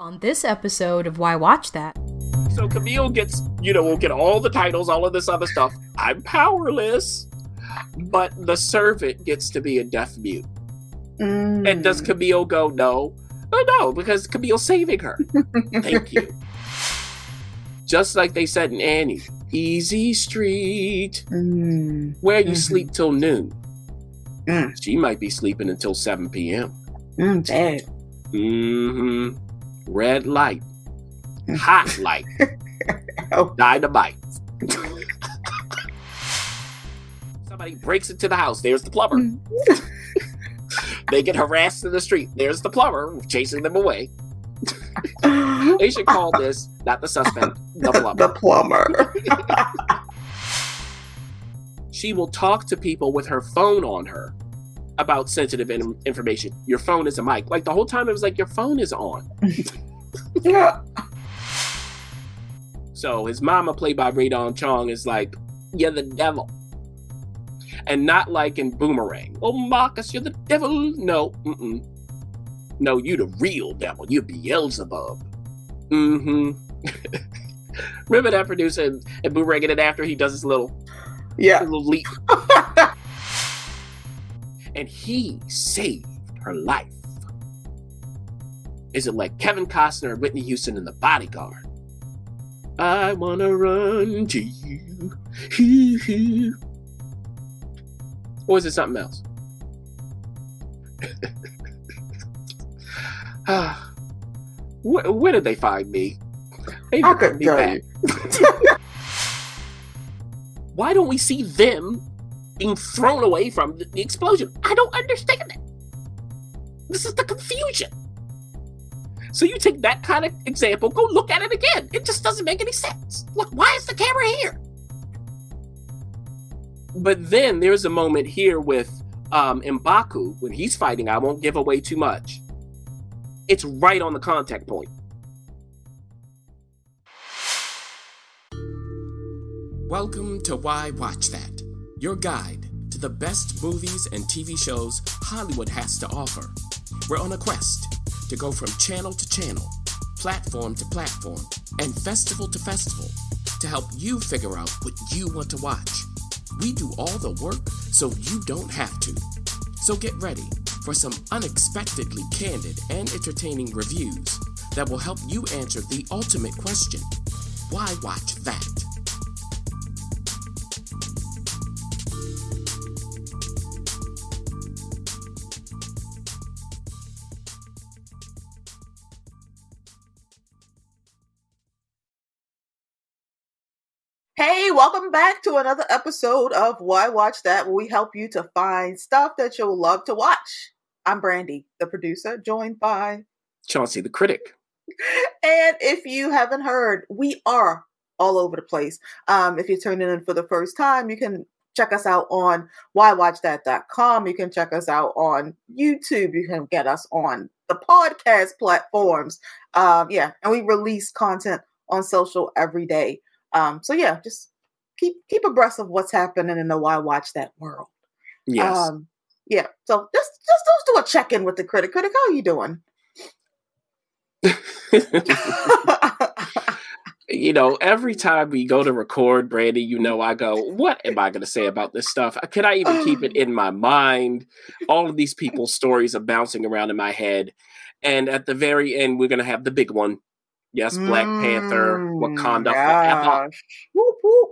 On this episode of Why Watch That, So Camille gets, you know, will get all the titles, all of this other stuff. I'm powerless. But the servant gets to be a deaf mute. And does Camille go, no? Oh, no, because Camille's saving her. Thank you. Just like they said in Annie, easy street, Mm. where you Mhm. sleep till noon. Mm. She might be sleeping until 7 p.m. Mm, bad. hmm Red light, hot light, Oh. dynamite. Somebody breaks into the house. There's the plumber. They get harassed in the street. There's the plumber chasing them away. They should call this not the suspect, the plumber. the plumber. She will talk to people with her phone on her about sensitive in- information. Your phone is a mic. Like the whole time, it was like your phone is on. yeah. So his mama, played by Rae Dawn Chong, is like, "You're the devil," and not like in Boomerang. Oh, Marcus, you're the devil. No, mm-mm. no, you the real devil. You Beelzebub. Mm-hmm. Remember that producer in, Boomerang, and then after he does his little, Yeah. little leap, and he saved her life. Is it like Kevin Costner and Whitney Houston in The Bodyguard? I wanna run to you. Or is it something else? Ah, where, where did they find me? They I couldn't me tell back. you. Why don't we see them being thrown away from the, explosion? I don't understand it. This is the confusion. So you take that kind of example, go look at it again. It just doesn't make any sense. Look, why is the camera here? But then there's a moment here with um Mbaku when he's fighting. I won't give away too much. It's right on the contact point. Welcome to Why Watch That, your guide to the best movies and TV shows Hollywood has to offer. We're on a quest to go from channel to channel, platform to platform, and festival to festival to help you figure out what you want to watch. We do all the work so you don't have to. So get ready for some unexpectedly candid and entertaining reviews that will help you answer the ultimate question why watch that? Hey, welcome back to another episode of Why Watch That, where we help you to find stuff that you'll love to watch. I'm Brandy, the producer, joined by Chauncey the critic. and if you haven't heard, we are all over the place. Um, if you're tuning in for the first time, you can check us out on whywatchthat.com. You can check us out on YouTube. You can get us on the podcast platforms. Um, yeah, and we release content on social every day. Um, so yeah, just keep keep abreast of what's happening in the Why Watch That world. Yes. Um, yeah. So just just let's do a check in with the critic. Critic, how are you doing? you know, every time we go to record, Brandy, you know, I go, what am I going to say about this stuff? Can I even keep it in my mind? All of these people's stories are bouncing around in my head. And at the very end, we're going to have the big one. Yes, Black Panther, Mm, Wakanda forever. Whoop, whoop.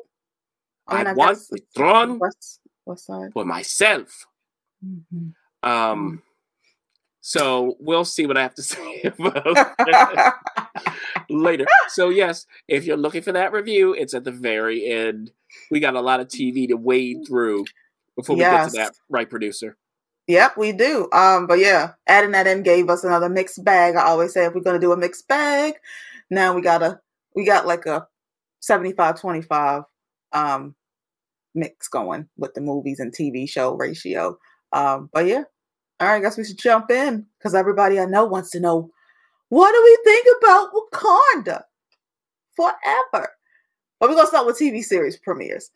I, mean, want the throne West Side. for myself. Mhm. Um, so we'll see what I have to say about later. So yes, if you're looking for that review, it's at the very end. We got a lot of TV to wade through before we get to that, right, producer? Yep, we do. Um, but yeah, adding that in gave us another mixed bag. I always say if we're gonna do a mixed bag, now we got a we got like a 75-25 um mix going with the movies and TV show ratio. Um, but yeah. All right, I guess we should jump in because everybody I know wants to know what do we think about Wakanda forever? But we're gonna start with TV series premieres.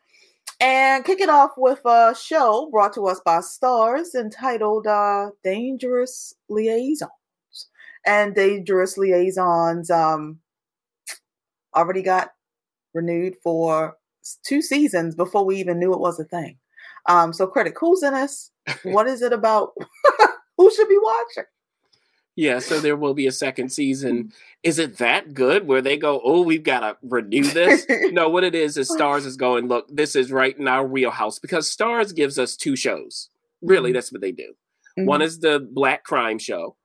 And kick it off with a show brought to us by Starz entitled uh, Dangerous Liaisons. and Dangerous Liaisons um, already got renewed for two seasons before we even knew it was a thing. Um, so, critic, who's in us? What is it about? Who should be watching? Yeah, so there will be a second season. Is it that good where they go, oh, we've got to renew this? no, what it is is Starz is going, look, this is right in our wheelhouse because Starz gives us two shows. Really, mm-hmm. that's what they do. Mm-hmm. One is the black crime show,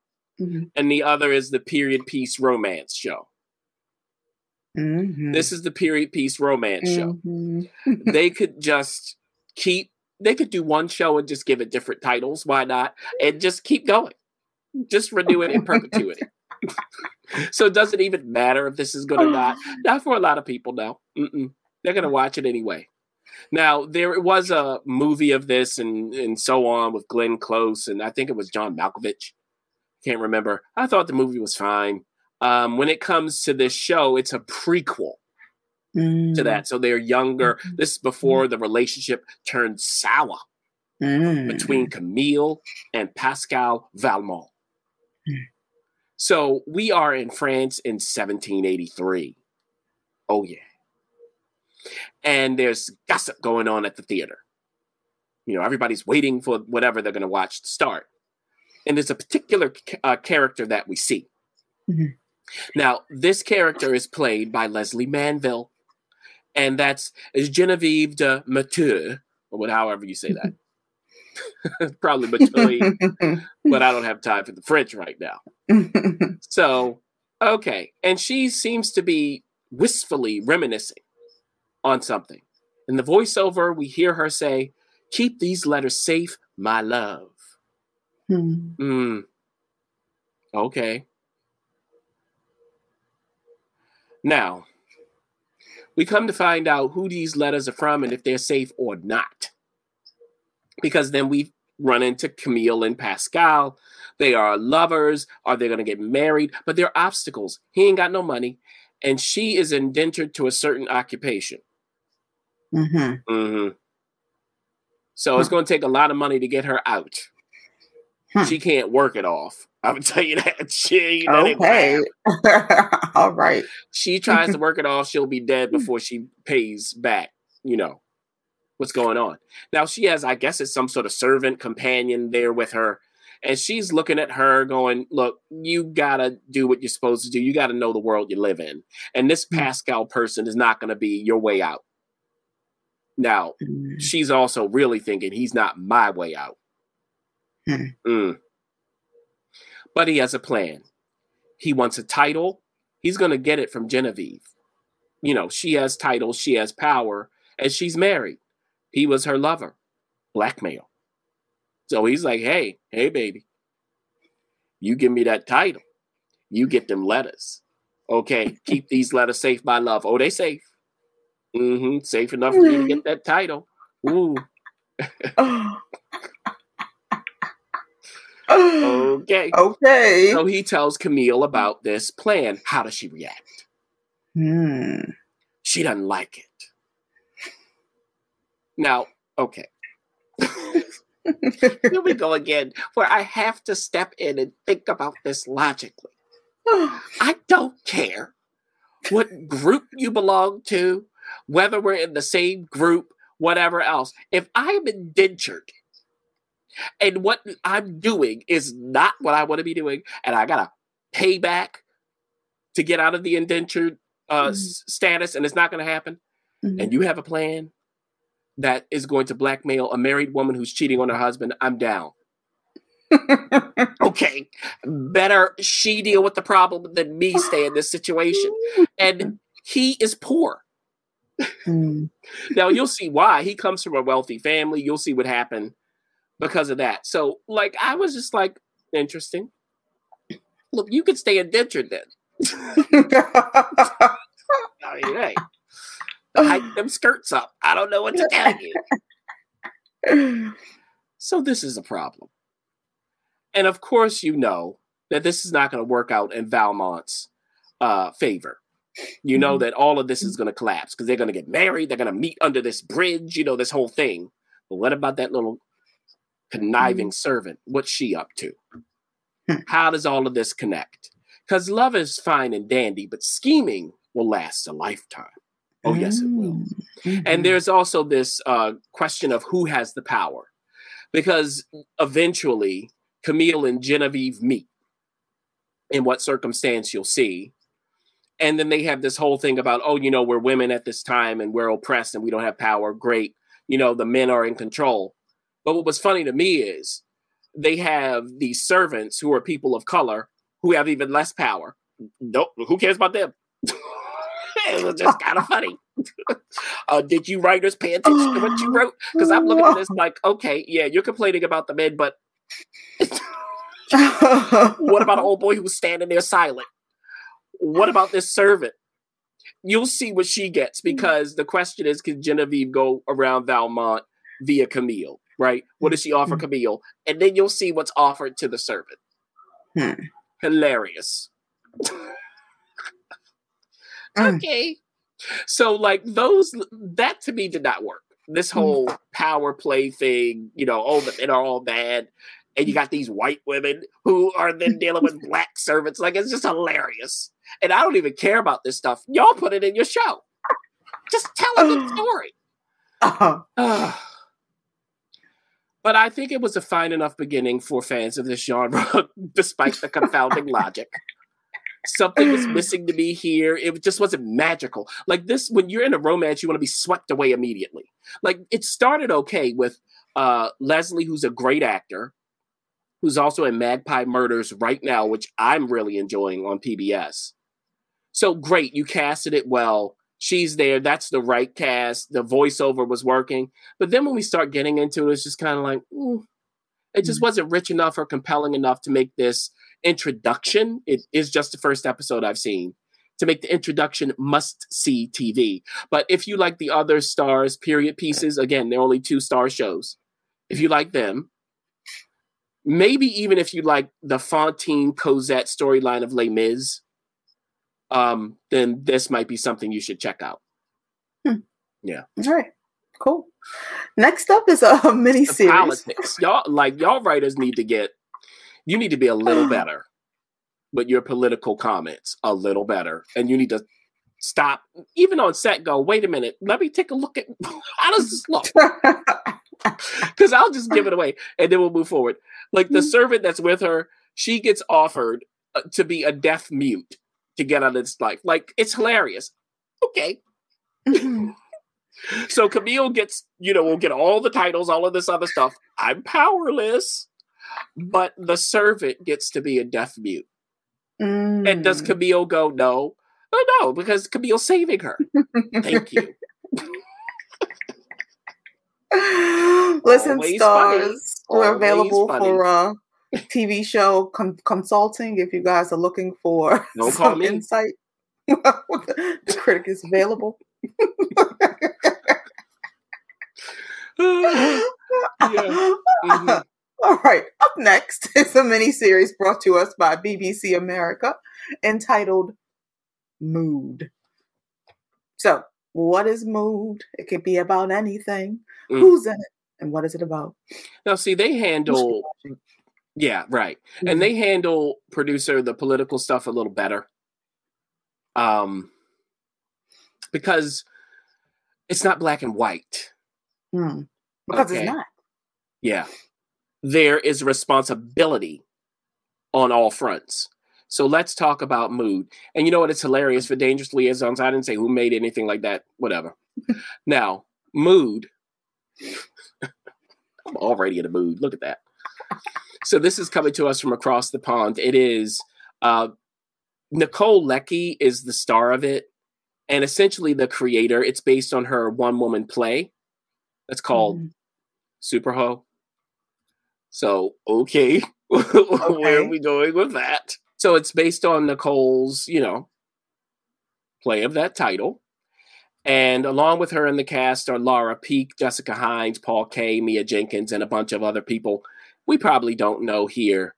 mm-hmm. and the other is the period piece romance show. Mm-hmm. This is the period piece romance show. Mm-hmm. they could just keep, they could do one show and just give it different titles. Why not? And just keep going. Just renew it in perpetuity. so it doesn't even matter if this is good or not. Not for a lot of people, no. Mm-mm. They're going to watch it anyway. Now there was a movie of this and and so on with Glenn Close and I think it was John Malkovich. Can't remember. I thought the movie was fine. Um, when it comes to this show, it's a prequel mm. to that. So they're younger. Mm-hmm. This is before the relationship turned sour mm. between Camille and Pascal Valmont. Mm. So we are in France in 1783. Oh, yeah and there's gossip going on at the theater. You know, everybody's waiting for whatever they're going to watch to start. And there's a particular uh, character that we see. Mm-hmm. Now, this character is played by Lesley Manville, and that's is Genevieve de Matteux, or however you say that. Probably Matteux, but I don't have time for the French right now. so, okay. And she seems to be wistfully reminiscing on something. In the voiceover, we hear her say, Keep these letters safe, my love. Hmm. Mm. Okay. Now, we come to find out who these letters are from and if they're safe or not. Because then we run into Camille and Pascal. They are lovers. Are they going to get married? But there are obstacles. He ain't got no money, and she is indentured to a certain occupation. Mm-hmm. Mm-hmm. So it's going to take a lot of money to get her out. She can't work it off. I would tell you that. She okay. All right. She tries to work it off. She'll be dead before she pays back. You know what's going on. Now she has, I guess, it's some sort of servant companion there with her, and she's looking at her, going, "Look, you gotta do what you're supposed to do. You got to know the world you live in, and this hmm. Pascal person is not going to be your way out." Now, mm. she's also really thinking he's not my way out. Mm. Mm. But he has a plan. He wants a title. He's going to get it from Genevieve. You know, she has titles, she has power, and she's married. He was her lover. Blackmail. So he's like, hey, hey, baby, you give me that title. You get them letters. Okay, keep these letters safe, by love. Oh, they safe. Mm-hmm. Safe enough for you to get that title. Ooh. okay. Okay. So he tells Camille about this plan. How does she react? Hmm. She doesn't like it. Now, okay. Here we go again, where I have to step in and think about this logically. I don't care what group you belong to, whether we're in the same group, whatever else. If I'm indentured and what I'm doing is not what I want to be doing, and I gotta pay back to get out of the indentured uh, mm-hmm. status, and it's not going to happen, mm-hmm. and you have a plan that is going to blackmail a married woman who's cheating on her husband, I'm down. okay, better she deal with the problem than me stay in this situation. And he is poor. Mm. now you'll see why he comes from a wealthy family. You'll see what happened because of that. So, like, I was just like, interesting. Look, you could stay indentured then. I mean, hey, hike them skirts up. I don't know what to tell you. so this is a problem, and of course, you know that this is not going to work out in Valmont's uh, favor you know mm-hmm. that all of this is going to collapse because they're going to get married. They're going to meet under this bridge, you know, this whole thing. But what about that little conniving mm-hmm. servant? What's she up to? Hmm. How does all of this connect? Because love is fine and dandy, but scheming will last a lifetime. Oh, yes, it will. Mm-hmm. And there's also this uh, question of who has the power. Because eventually, Camille and Genevieve meet. In what circumstance you'll see. And then they have this whole thing about, oh, you know, we're women at this time and we're oppressed and we don't have power. Great. You know, the men are in control. But what was funny to me is they have these servants who are people of color who have even less power. Nope, who cares about them? it was just kind of funny. uh, did you writers pay attention to what you wrote? Because I'm looking at this like, okay, yeah, you're complaining about the men, but what about an old boy who was standing there silent? What about this servant? You'll see what she gets because the question is, can Genevieve go around Valmont via Camille? Right? What does she offer mm-hmm. Camille? And then you'll see what's offered to the servant. Hmm. Hilarious. Mm. okay. So like those that to me did not work. This whole power play thing, you know, oh the men are all bad. And you got these white women who are then dealing with black servants. Like it's just hilarious. And I don't even care about this stuff. Y'all put it in your show. Just tell a good story. Uh-huh. but I think it was a fine enough beginning for fans of this genre, despite the confounding logic something was missing to me here. It just wasn't magical. Like this, when you're in a romance, you want to be swept away immediately. Like it started okay with uh, Leslie, who's a great actor, who's also in Magpie Murders right now, which I'm really enjoying on PBS. So great, you casted it well. She's there. That's the right cast. The voiceover was working. But then when we start getting into it, it's just kind of like, mm, it just mm-hmm. wasn't rich enough or compelling enough to make this introduction. It is just the first episode I've seen to make the introduction must see TV. But if you like the other Starz period pieces, again, they're only two star shows. If you like them, maybe even if you like the Fontaine Cosette storyline of Les Mis, um, then this might be something you should check out. Hmm. Yeah. All right. Cool. Next up is a mini series. Politics. Y'all like y'all writers need to get you need to be a little better with your political comments, a little better. And you need to stop, even on set, go, wait a minute, let me take a look at how does this look? Because I'll just give it away and then we'll move forward. Like the mm-hmm. servant that's with her, she gets offered uh, to be a deaf mute to get out of this life. Like it's hilarious. Okay. Mm-hmm. so Camille gets, you know, will get all the titles, all of this other stuff. I'm powerless but the servant gets to be a deaf mute. Mm. And does. Camille go, no? Oh, no, because Camille's saving her. Thank you. Listen, Always stars, we're available funny. for uh, TV show com- consulting if you guys are looking for Don't some insight. the critic is available. yeah. Mm-hmm. All right, up next is a mini series brought to us by BBC America entitled Mood. So, what is Mood? It could be about anything. Mm. Who's in it? And what is it about? Now, see, they handle. Yeah, right. Mm-hmm. And they handle producer the political stuff a little better. Um, because it's not black and white. Mm. Because okay. it's not. Yeah there is responsibility on all fronts. So let's talk about mood. And you know what? It's hilarious for Dangerous Liaisons. I didn't say who made anything like that. Whatever. now, mood. I'm already in a mood. Look at that. So this is coming to us from across the pond. It is uh, Nicole Lecky is the star of it, and essentially the creator. It's based on her one woman play. That's called mm. Superho. So, okay, okay. where are we going with that? So it's based on Nicole's, you know, play of that title. And along with her in the cast are Lara Peake, Jessica Hynes, Paul Kaye, Mia Jenkins, and a bunch of other people we probably don't know here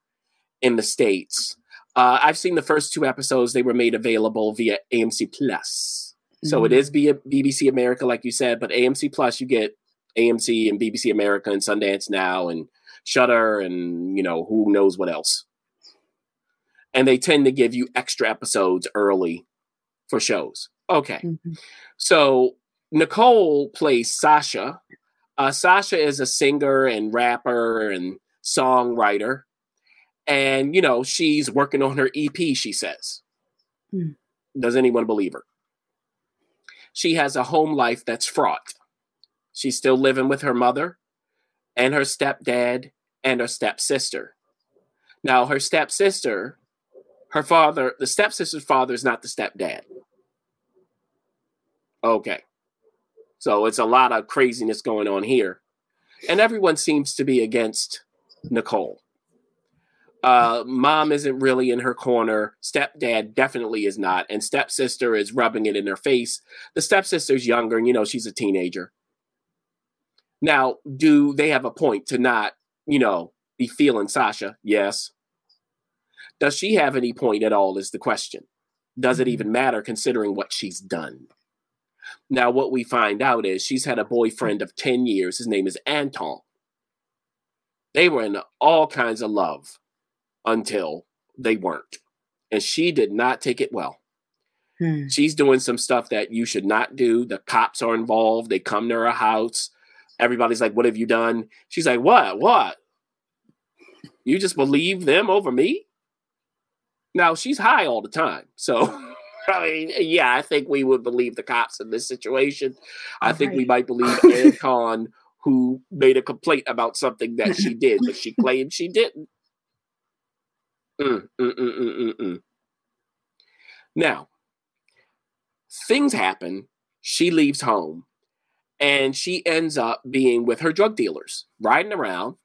in the States. Uh, I've seen the first two episodes. They were made available via AMC Plus. So mm-hmm. it is via BBC America, like you said, but AMC Plus, you get AMC and BBC America and Sundance Now and Shudder and you know who knows what else. and they tend to give you extra episodes early for shows. Okay. Mm-hmm. So Nicole plays Sasha. Uh, Sasha is a singer and rapper and songwriter. And, you know, she's working on her EP, she says. Mm. Does anyone believe her? She has a home life that's fraught. She's still living with her mother and her stepdad and her stepsister. Now, her stepsister, her father, the stepsister's father is not the stepdad. Okay. So it's a lot of craziness going on here. And everyone seems to be against Nicole. Uh, mom isn't really in her corner. Stepdad definitely is not. And stepsister is rubbing it in her face. The stepsister's younger and, you know, she's a teenager. Now, do they have a point to not, you know, be feeling Sasha? Yes. Does she have any point at all? Is the question. Does it even matter considering what she's done? Now, what we find out is she's had a boyfriend of 10 years. His name is Anton. They were in all kinds of love until they weren't. And she did not take it well. Hmm. She's doing some stuff that you should not do. The cops are involved. They come to her house. Everybody's like, What have you done? She's like, What? What? You just believe them over me? Now, she's high all the time. So. I mean, yeah, I think we would believe the cops in this situation. I think we might believe Anton, who made a complaint about something that she did, but she claimed she didn't. Mm, mm, mm, mm, mm, mm. Now, things happen. She leaves home and she ends up being with her drug dealers, riding around,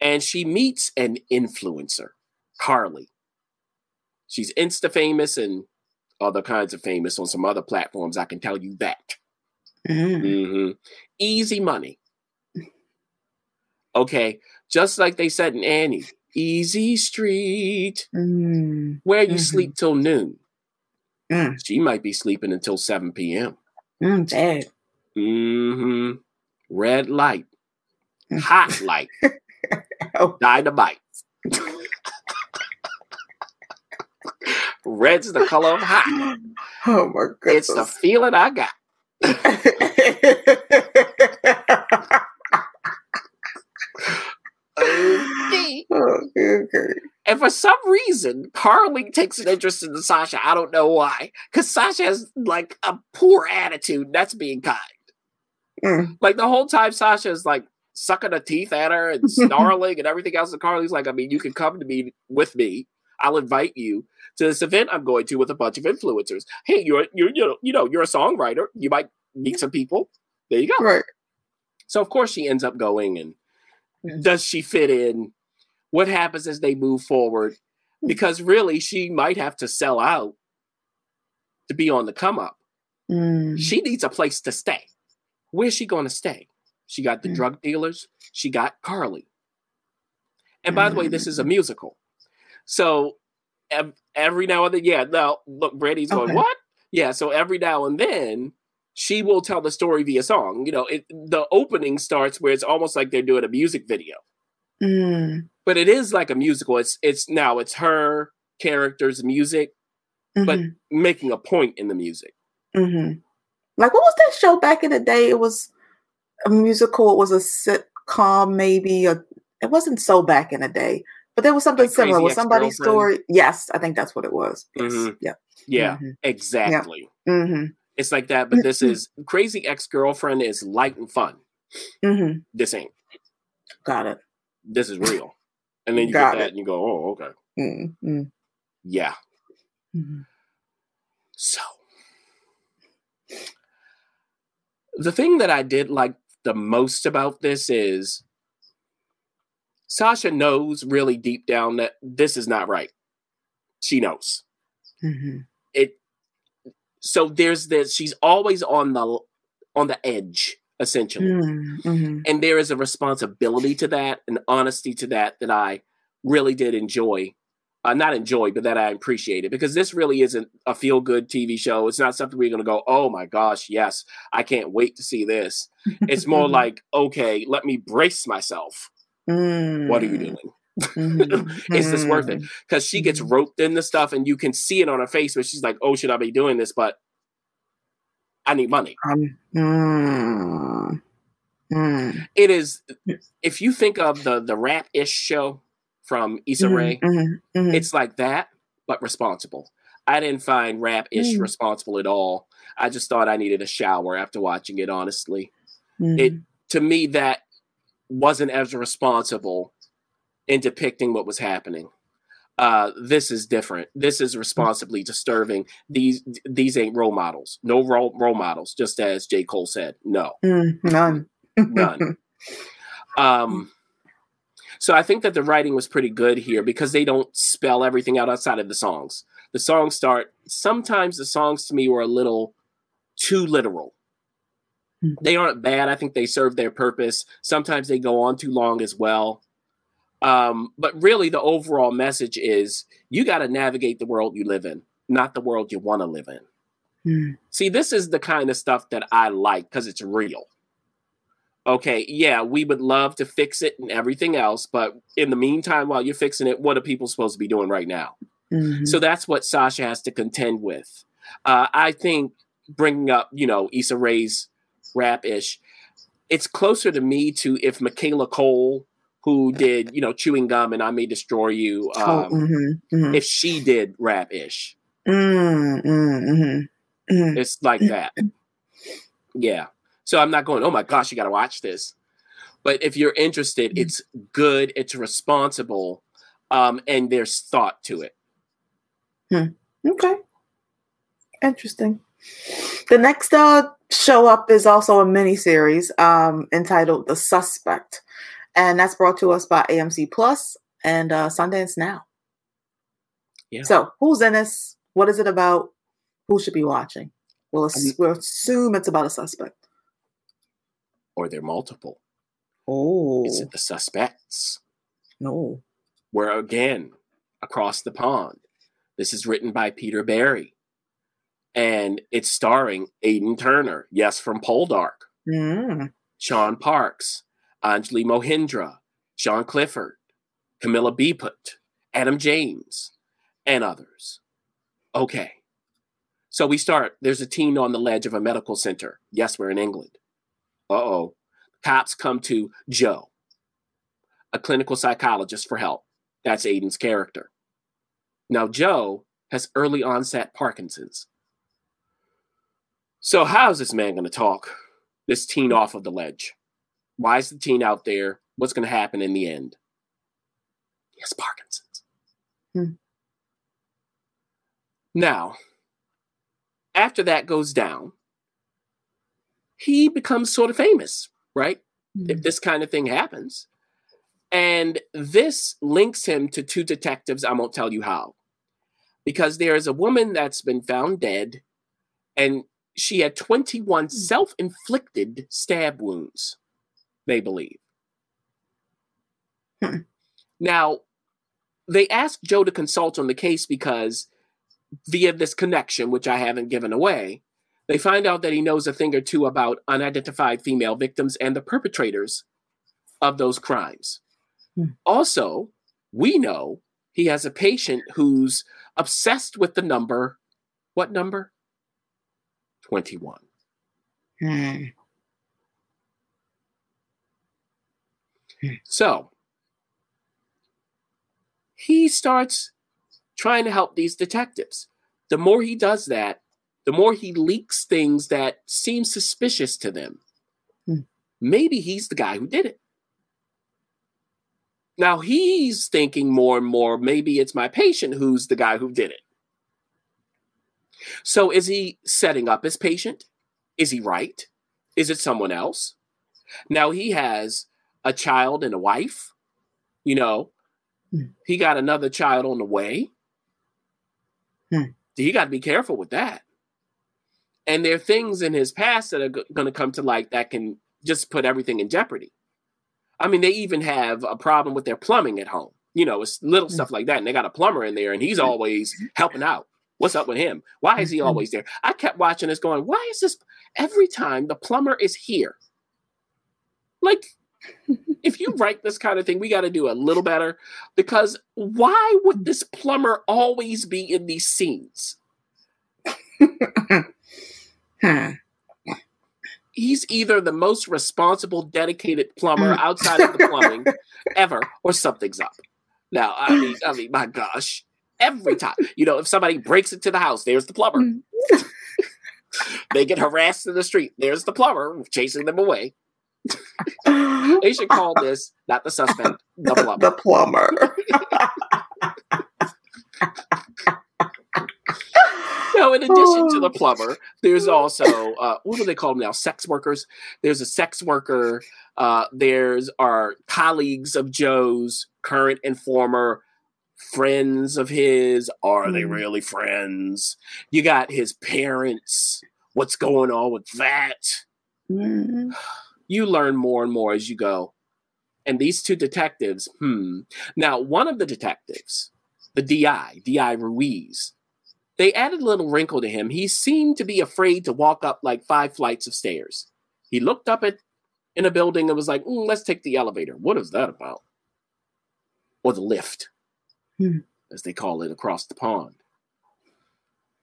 and she meets an influencer, Carly. She's insta famous and other kinds of famous on some other platforms. I can tell you that. Mm. hmm Easy money. Okay, just like they said in Annie, easy street, Mm. where you Mhm. sleep till noon. Mm. She might be sleeping until 7 p.m. Mm. Bad. hmm Red light, Mm. hot light, Oh. dynamite. Red's the color of hot. Oh my goodness. It's the feeling I got. Okay. okay, okay. And for some reason, Carly takes an interest in Sasha. I don't know why. Because Sasha has like a poor attitude. That's being kind. Mm. Like the whole time, Sasha is like sucking her teeth at her and snarling and everything else. And Carly's like, I mean, you can come to me with me. I'll invite you to this event I'm going to with a bunch of influencers. Hey, you're you're you know, you know you're a songwriter. You might meet some people. There you go. Right. So of course she ends up going and does she fit in? What happens as they move forward? Because really she might have to sell out to be on the come up. Mm. She needs a place to stay. Where's she going to stay? She got the Mm. drug dealers, she got Carly. And by the way, this is a musical. So every now and then, yeah, now look, Brandy's going, Okay. what? Yeah, so every now and then she will tell the story via song. You know, it, the opening starts where it's almost like they're doing a music video, Mm. But it is like a musical. It's it's now it's her characters, music, but Mhm. making a point in the music. Mhm. Like what was that show back in the day? It was a musical. It was a sitcom, maybe. A, it wasn't so back in the day, but there was something Like similar with somebody's story. Yes, I think that's what it was. Yes. Mhm. Yeah. Yeah, Mhm. exactly. hmm It's like that, but this is Crazy Ex Girlfriend is light and fun. This ain't. Got it. This is real. And then you Got get that it. and you go, oh, okay. Mm-hmm. Yeah. hmm So the thing that I did like the most about this is Sasha knows really deep down that this is not right. She knows. hmm It so there's this she's always on the on the edge essentially. hmm and there is a responsibility to that an honesty to that that i really did enjoy uh, not enjoy but that i appreciated because this really isn't a feel good tv show. It's not something we're going to go oh my gosh yes i can't wait to see this. It's more like okay let me brace myself. What are you doing? Mhm. is this worth it? Because she gets roped in the stuff and you can see it on her face where she's like, oh, should I be doing this? But I need money. Um, mm, mm, It is, if you think of the the rap ish show from Issa mhm, Rae, mhm, mhm. it's like that, but responsible. I didn't find rap ish Mm. responsible at all. I just thought I needed a shower after watching it, honestly. Mm. it- To me, that wasn't as responsible in depicting what was happening. Uh, this is different. This is responsibly disturbing. These these ain't role models. No role role models. Just as J Cole said, no. Mm, none. None. Um, so I think that the writing was pretty good here because they don't spell everything out outside of the songs. The songs start. Sometimes the songs to me were a little too literal. Hmm. They aren't bad. I think they serve their purpose. Sometimes they go on too long as well. Um, but really, the overall message is you got to navigate the world you live in, not the world you want to live in. Mm, See, this is the kind of stuff that I like because it's real. Okay, yeah, we would love to fix it and everything else, but in the meantime, while you're fixing it, what are people supposed to be doing right now? mhm. So that's what Sasha has to contend with. Uh, I think bringing up, you know, Issa Rae's rap ish, it's closer to me to if Michaela Coel, who did, you know, Chewing Gum and I May Destroy You, Oh, um, mhm, mhm. if she did rap ish. Mm, mm, mhm, mhm. It's like that. Yeah. So I'm not going, oh my gosh, you got to watch this. But if you're interested, it's good, it's responsible, um, and there's thought to it. Okay. Interesting. The next uh, show up is also a mini series um, entitled The Suspect. And that's brought to us by AMC Plus and uh, Sundance Now. Yeah. So, who's in this? What is it about? Who should be watching? We'll, ass- Um, we'll assume it's about a suspect. Or they're multiple. Oh, Is it the suspects? no. Where again, across the pond. This is written by Peter Barry. And it's starring Aidan Turner, yes, from Poldark, Mm. Shaun Parkes, Anjali Mohindra, Sian Clifford, Camilla Beeput, Adam James, and others. Okay. So we start. There's a teen on the ledge of a medical center. Yes, we're in England. Uh oh. Cops come to Joe, a clinical psychologist, for help. That's Aidan's character. Now, Joe has early onset Parkinson's. So, how's this man going to talk this teen off of the ledge? Why is the teen out there? What's going to happen in the end? He has Parkinson's. Hmm. Now, after that goes down, he becomes sort of famous, right? If this kind of thing happens. And this links him to two detectives. I won't tell you how. Because there is a woman that's been found dead, and she had 21 self inflicted stab wounds, they believe. Hmm. Now, they asked Joe to consult on the case because via this connection, which I haven't given away, they find out that he knows a thing or two about unidentified female victims and the perpetrators of those crimes. Hmm. Also, we know he has a patient who's obsessed with the number. What number? 21. Mm. So he starts trying to help these detectives. The more he does that, the more he leaks things that seem suspicious to them. Hmm. Maybe he's the guy who did it. Now he's thinking more and more, maybe it's my patient who's the guy who did it. So is he setting up his patient? Is he right? Is it someone else? Now he has a child and a wife. You know, Hmm. he got another child on the way. Hmm. He got to be careful with that. And there are things in his past that are g- going to come to light that can just put everything in jeopardy. I mean, they even have a problem with their plumbing at home. You know, it's little Hmm. stuff like that. And they got a plumber in there and he's always helping out. What's up with him? Why is he Mhm. always there? I kept watching this going, why is this every time the plumber is here? Like, if you write this kind of thing, we got to do a little better because why would this plumber always be in these scenes? Hmm. He's either the most responsible, dedicated plumber outside of the plumbing ever, or something's up. Now, I mean, I mean, my gosh, every time, you know, if somebody breaks into the house, there's the plumber. they get harassed in the street, there's the plumber chasing them away. they should call this not the suspect, the plumber. the plumber. Now, in addition to the plumber, there's also uh, what do they call them now? Sex workers. There's a sex worker. Uh, there's our colleagues of Joe's, current and former friends of his. Are they Mm. really friends? You got his parents. What's going on with that? Mm. You learn more and more as you go. And these two detectives, hmm. Now, one of the detectives, the DI, DI Ruiz, they added a little wrinkle to him. He seemed to be afraid to walk up like five flights of stairs. He looked up at in a building and was like, "Mm, let's take the elevator. What is that about? Or the lift, Hmm. as they call it across the pond.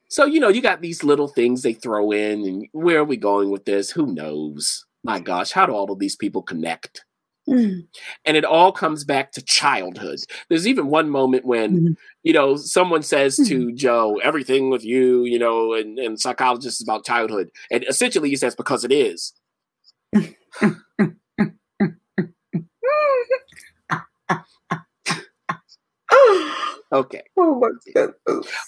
So, you know, you got these little things they throw in, and where are we going with this? Who knows? My gosh, how do all of these people connect? Mm. And it all comes back to childhood. There's even one moment when, Mhm. you know, someone says to Joe, everything with you, you know, and, and psychologist is about childhood. And essentially he says, because it is. Okay. oh.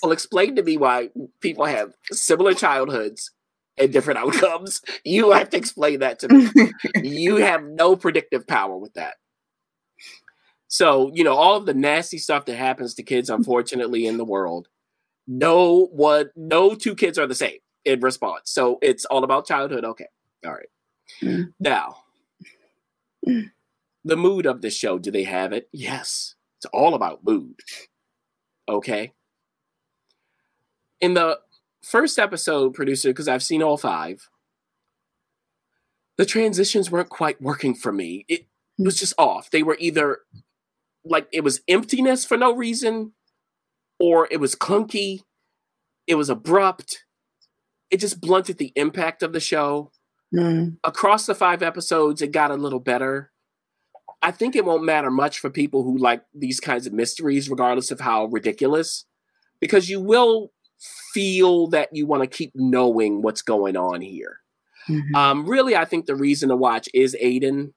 Well, explain to me why people have similar childhoods and different outcomes. You have to explain that to me. you have no predictive power with that. So, you know, all of the nasty stuff that happens to kids, unfortunately, in the world, no one, no two kids are the same in response. So it's all about childhood. Okay. All right. Mm. Now, the mood of the show, do they have it? Yes. It's all about mood. Okay. In the first episode, producer, because I've seen all five, the transitions weren't quite working for me. It was just off. They were either like it was emptiness for no reason, or it was clunky, it was abrupt. It just blunted the impact of the show. Mm. Across the five episodes, it got a little better. I think it won't matter much for people who like these kinds of mysteries, regardless of how ridiculous, because you will feel that you want to keep knowing what's going on here. Mhm. Um, really, I think the reason to watch is Aidan.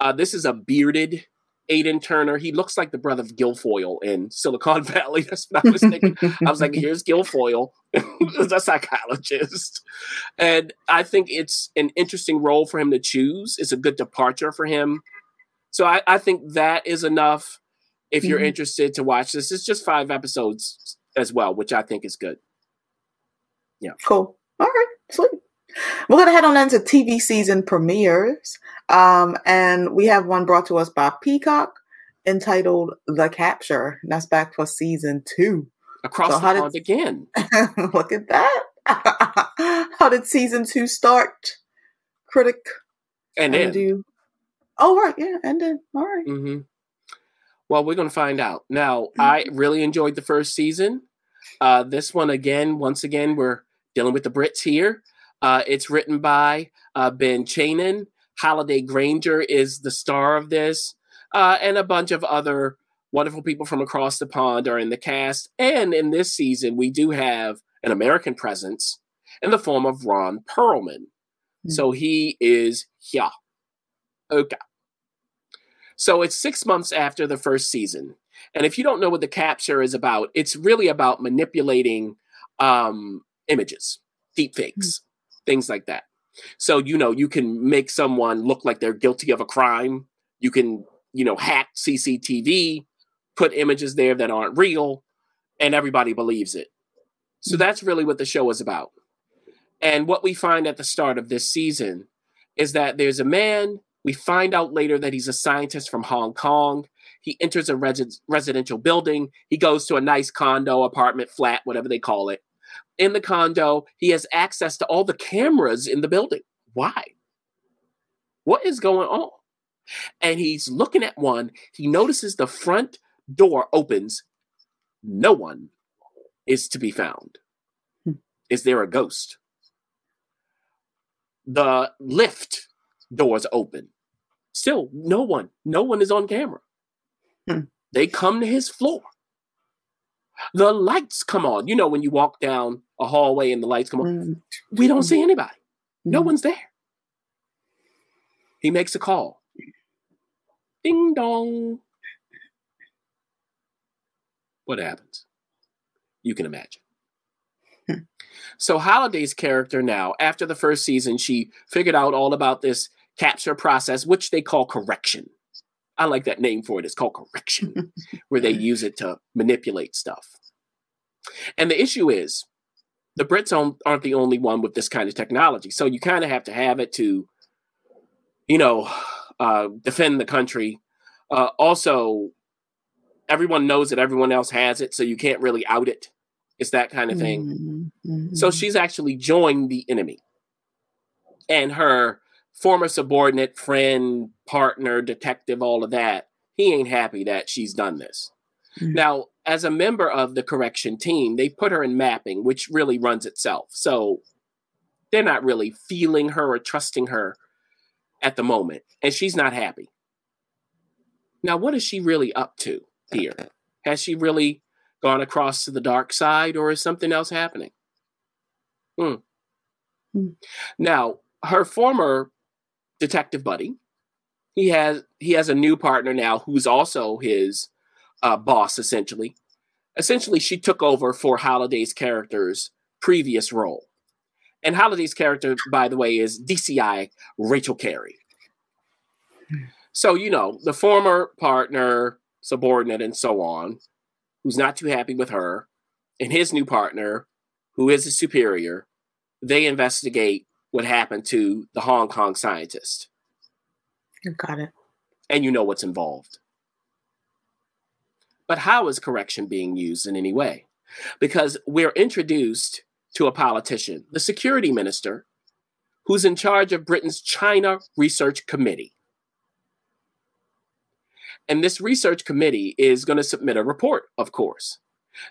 Uh, this is a bearded Aidan Turner. He looks like the brother of Gilfoyle in Silicon Valley. That's what I was thinking. I was like, here's Gilfoyle, the psychologist. And I think it's an interesting role for him to choose. It's a good departure for him. So I, I think that is enough if you're Mhm. interested to watch this. It's just five episodes as well, which I think is good. Yeah. Cool. All right, sweet. We're gonna head on into TV season premieres, um, and we have one brought to us by Peacock entitled "The Capture." And that's back for season two. Across So the how did- pond again. Look at that! How did season two start? Critic. And then you? Oh right, yeah, and then all right. hmm Well, we're going to find out. Now, I really enjoyed the first season. Uh, this one, again, once again, we're dealing with the Brits here. Uh, it's written by uh, Ben Chanan. Holliday Grainger is the star of this, uh, and a bunch of other wonderful people from across the pond are in the cast. And in this season, we do have an American presence in the form of Ron Perlman. Hmm. So he is here. Okay. So it's six months after the first season. And if you don't know what the capture is about, it's really about manipulating um, images, deep fakes, things like that. So, you know, you can make someone look like they're guilty of a crime. You can, you know, hack CCTV, put images there that aren't real, and everybody believes it. So that's really what the show is about. And what we find at the start of this season is that there's a man. We find out later that he's a scientist from Hong Kong. He enters a resi- residential building. He goes to a nice condo, apartment, flat, whatever they call it. In the condo, he has access to all the cameras in the building. Why? What is going on? And he's looking at one. He notices the front door opens. No one is to be found. Hmm. Is there a ghost? The lift doors open. Still, no one. No one is on camera. Hmm. They come to his floor. The lights come on. You know, when you walk down a hallway and the lights come on, Mm. we don't see anybody. No Mm. one's there. He makes a call. Ding dong. What happens? You can imagine. Hmm. So Holliday's character now, after the first season, she figured out all about this capture process, which they call correction. I like that name for it. It's called correction, where they use it to manipulate stuff. And the issue is, the Brits aren't the only one with this kind of technology. So you kind of have to have it to, you know, uh, defend the country. Uh, also, everyone knows that everyone else has it, so you can't really out it. It's that kind of thing. Mhm, mhm. So she's actually joined the enemy. And her former subordinate, friend, partner, detective, all of that, he ain't happy that she's done this. Mhm. Now, as a member of the correction team, they put her in mapping, which really runs itself. So they're not really feeling her or trusting her at the moment. And she's not happy. Now, what is she really up to here? Has she really gone across to the dark side or is something else happening? Hmm. Hmm. Now, her former detective buddy, he has he has a new partner now who's also his uh, boss essentially. Essentially, she took over for Holliday's character's previous role. And Holliday's character, by the way, is DCI Rachel Carey. So, you know, the former partner, subordinate, and so on, who's not too happy with her, and his new partner, who is a superior, they investigate what happened to the Hong Kong scientist. Got it. And you know what's involved. But how is correction being used in any way? Because we're introduced to a politician, the security minister, who's in charge of Britain's China Research Committee. And this research committee is going to submit a report, of course.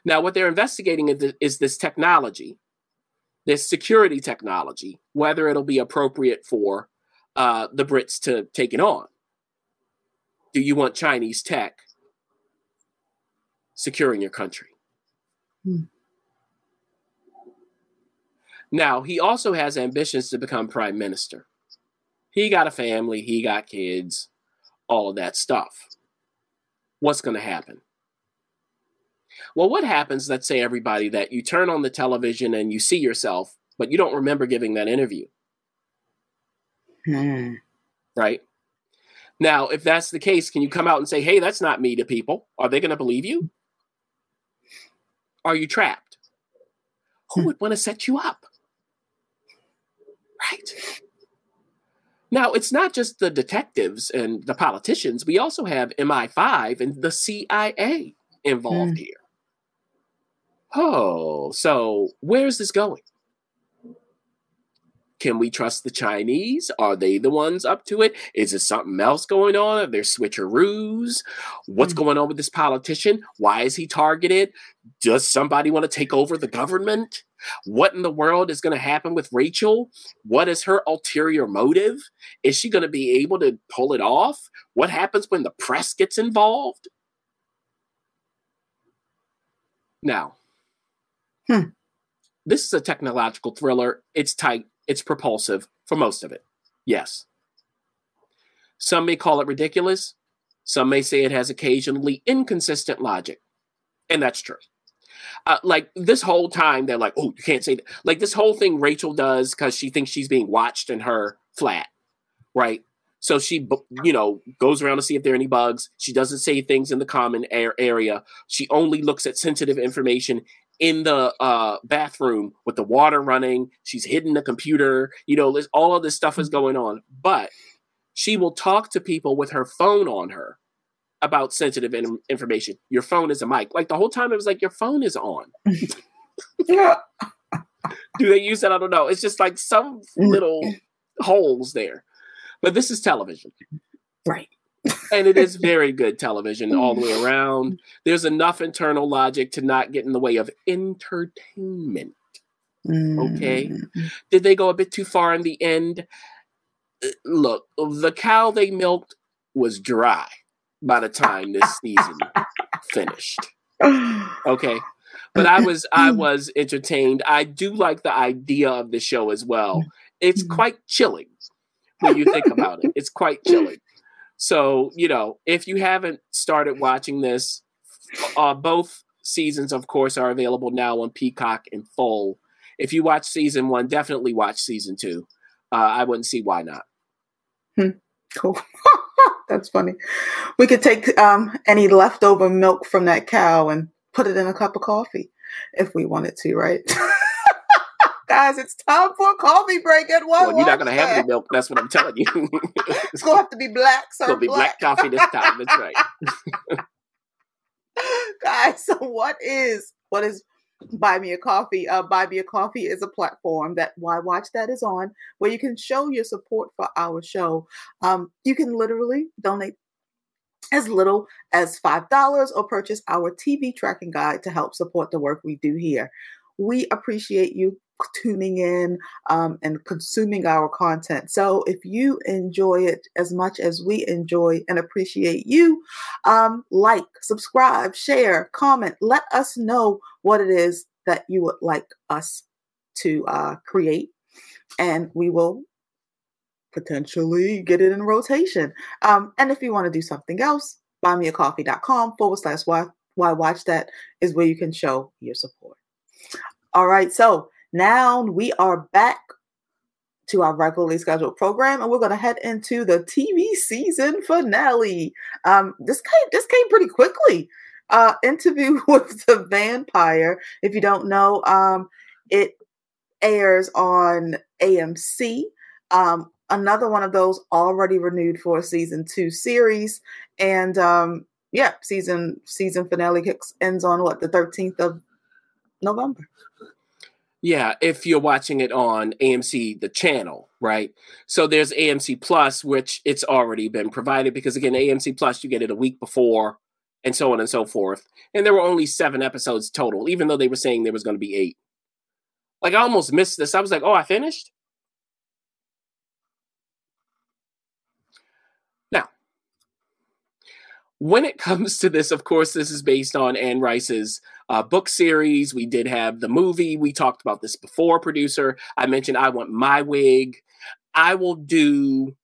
Now, what they're investigating is is this technology, this security technology, whether it'll be appropriate for uh, the Brits to take it on. Do you want Chinese tech securing your country? Hmm. Now, he also has ambitions to become prime minister. He got a family, he got kids, all of that stuff. What's going to happen? Well, what happens, let's say, everybody, that you turn on the television and you see yourself, but you don't remember giving that interview, Hmm. right? Now, if that's the case, can you come out and say, hey, that's not me to people? Are they going to believe you? Are you trapped? Who Hmm. would want to set you up? Right. Now, it's not just the detectives and the politicians. We also have MI5 and the CIA involved here. Oh, so where's this going? Can we trust the Chinese? Are they the ones up to it? Is there something else going on? Are there switcheroos? What's Hmm. going on with this politician? Why is he targeted? Does somebody want to take over the government? What in the world is going to happen with Rachel? What is her ulterior motive? Is she going to be able to pull it off? What happens when the press gets involved? Now, Hmm. this is a technological thriller. It's tight, it's propulsive for most of it. Yes. Some may call it ridiculous. Some may say it has occasionally inconsistent logic. And that's true. Uh, like this whole time, they're like, oh, you can't say that. Like this whole thing Rachel does because she thinks she's being watched in her flat, right? So she, you know, goes around to see if there are any bugs. She doesn't say things in the common air area. She only looks at sensitive information in the uh, bathroom with the water running. She's hidden the computer. You know, all of this stuff is going on. But she will talk to people with her phone on her about sensitive in- information. Your phone is a mic. Like the whole time, it was like your phone is on. Do they use that? I don't know. It's just like some little holes there. But this is television. Right. And it is very good television all the way around. There's enough internal logic to not get in the way of entertainment. Okay. Mm. Did they go a bit too far in the end? Uh, Look, the cow they milked was dry by the time this season finished. Okay. But I was I was entertained. I do like the idea of the show as well. It's quite chilling when you think about it. It's quite chilling. So, you know, if you haven't started watching this, uh, both seasons, of course, are available now on Peacock in full. If you watch season one, definitely watch season two. Uh, I wouldn't see why not. Cool. That's funny. We could take um, any leftover milk from that cow and put it in a cup of coffee if we wanted to, right? Guys, it's time for a coffee break at one. Well, you're not going to have any milk. That's what I'm telling you. It's gonna have to be black, going to be black coffee this time. That's right. Guys, so what is what is Buy Me a Coffee? Uh, Buy Me a Coffee is a platform that Why Watch That is on, where you can show your support for our show. Um, you can literally donate as little as $5 or purchase our TV tracking guide to help support the work we do here. We appreciate you tuning in um, and consuming our content. So if you enjoy it as much as we enjoy and appreciate you, um, like, subscribe, share, comment. Let us know what it is that you would like us to uh, create, and we will potentially get it in rotation. Um, and if you want to do something else, buymeacoffee.com forward slash why, why watch that is where you can show your support. All right, so now we are back to our regularly scheduled program, and we're going to head into the TV season finale. Um, this came this came pretty quickly. Uh, interview with the vampire. If you don't know, um, it airs on AMC. Um, another one of those already renewed for season two series, and um, yeah, season season finale kicks ends on what the thirteenth of November. Yeah, if you're watching it on AMC, the channel, right? So there's AMC Plus, which it's already been provided because, again, AMC Plus, you get it a week before and so on and so forth. And there were only seven episodes total, even though they were saying there was going to be eight. Like, I almost missed this. I was like, oh, I finished? Now, when it comes to this, of course, this is based on Anne Rice's uh, book series. We did have the movie. We talked about this before, producer. I mentioned I want my wig. I will do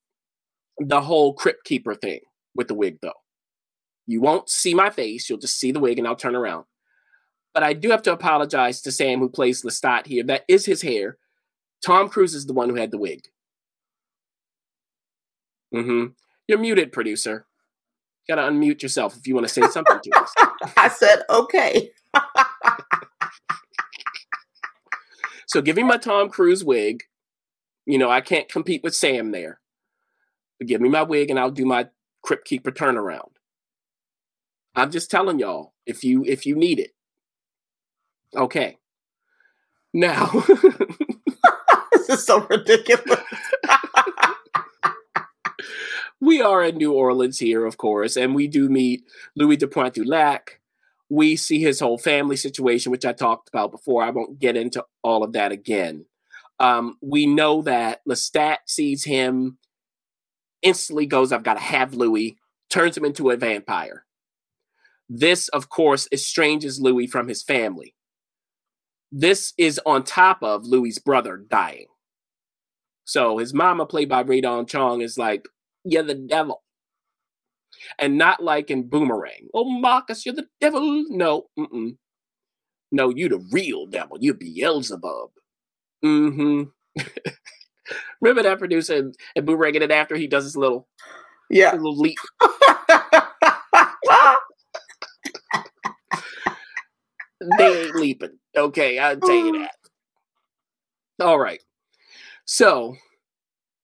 the whole Crypt Keeper thing with the wig, though. You won't see my face. You'll just see the wig and I'll turn around. But I do have to apologize to Sam, who plays Lestat here. That is his hair. Tom Cruise is the one who had the wig. Mm-hmm. You're muted, producer. Got to unmute yourself if you want to say something to us. I said, okay. So give me my Tom Cruise wig. You know, I can't compete with Sam there. But give me my wig and I'll do my Crypt Keeper turnaround. I'm just telling y'all if you if you need it. Okay. Now this is so ridiculous. We are in New Orleans here, of course, and we do meet Louis de Pointe-du-Lac. We see his whole family situation, which I talked about before. I won't get into all of that again. Um, we know that Lestat sees him, instantly goes, I've got to have Louis, turns him into a vampire. This, of course, estranges Louis from his family. This is on top of Louis's brother dying. So his mama, played by Rae Dawn Chong, is like, You're the devil. And not like in Boomerang. Oh, Marcus, you're the devil. No, mm-mm. No, you the real devil. You Beelzebub. Mm-hmm. Remember that producer in, in Boomerang and then after he does his little, yeah. his little leap. they ain't leaping. Okay, I'll tell you that. All right. So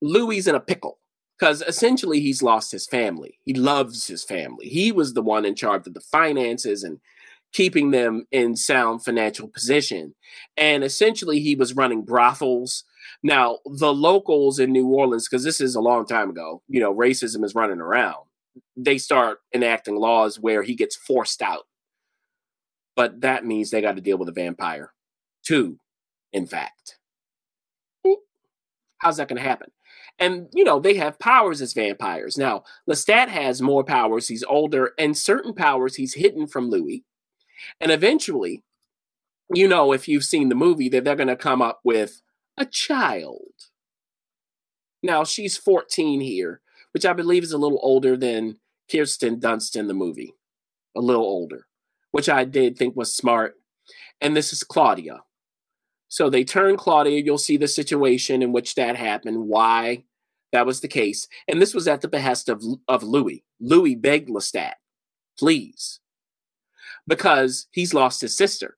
Louis in a pickle because essentially he's lost his family. He loves his family. He was the one in charge of the finances and keeping them in sound financial position. And essentially, he was running brothels. Now, the locals in New Orleans, because this is a long time ago, you know, racism is running around. They start enacting laws where he gets forced out. But that means they got to deal with a vampire, too, in fact. How's that going to happen? And, you know, they have powers as vampires. Now, Lestat has more powers. He's older, and certain powers he's hidden from Louis. And eventually, you know, if you've seen the movie, that they're going to come up with a child. Now, she's 14 here, which I believe is a little older than Kirsten Dunst in the movie. A little older, which I did think was smart. And this is Claudia. So they turn Claudia. You'll see the situation in which that happened, why that was the case. And this was at the behest of, of Louis. Louis begged Lestat, please, because he's lost his sister.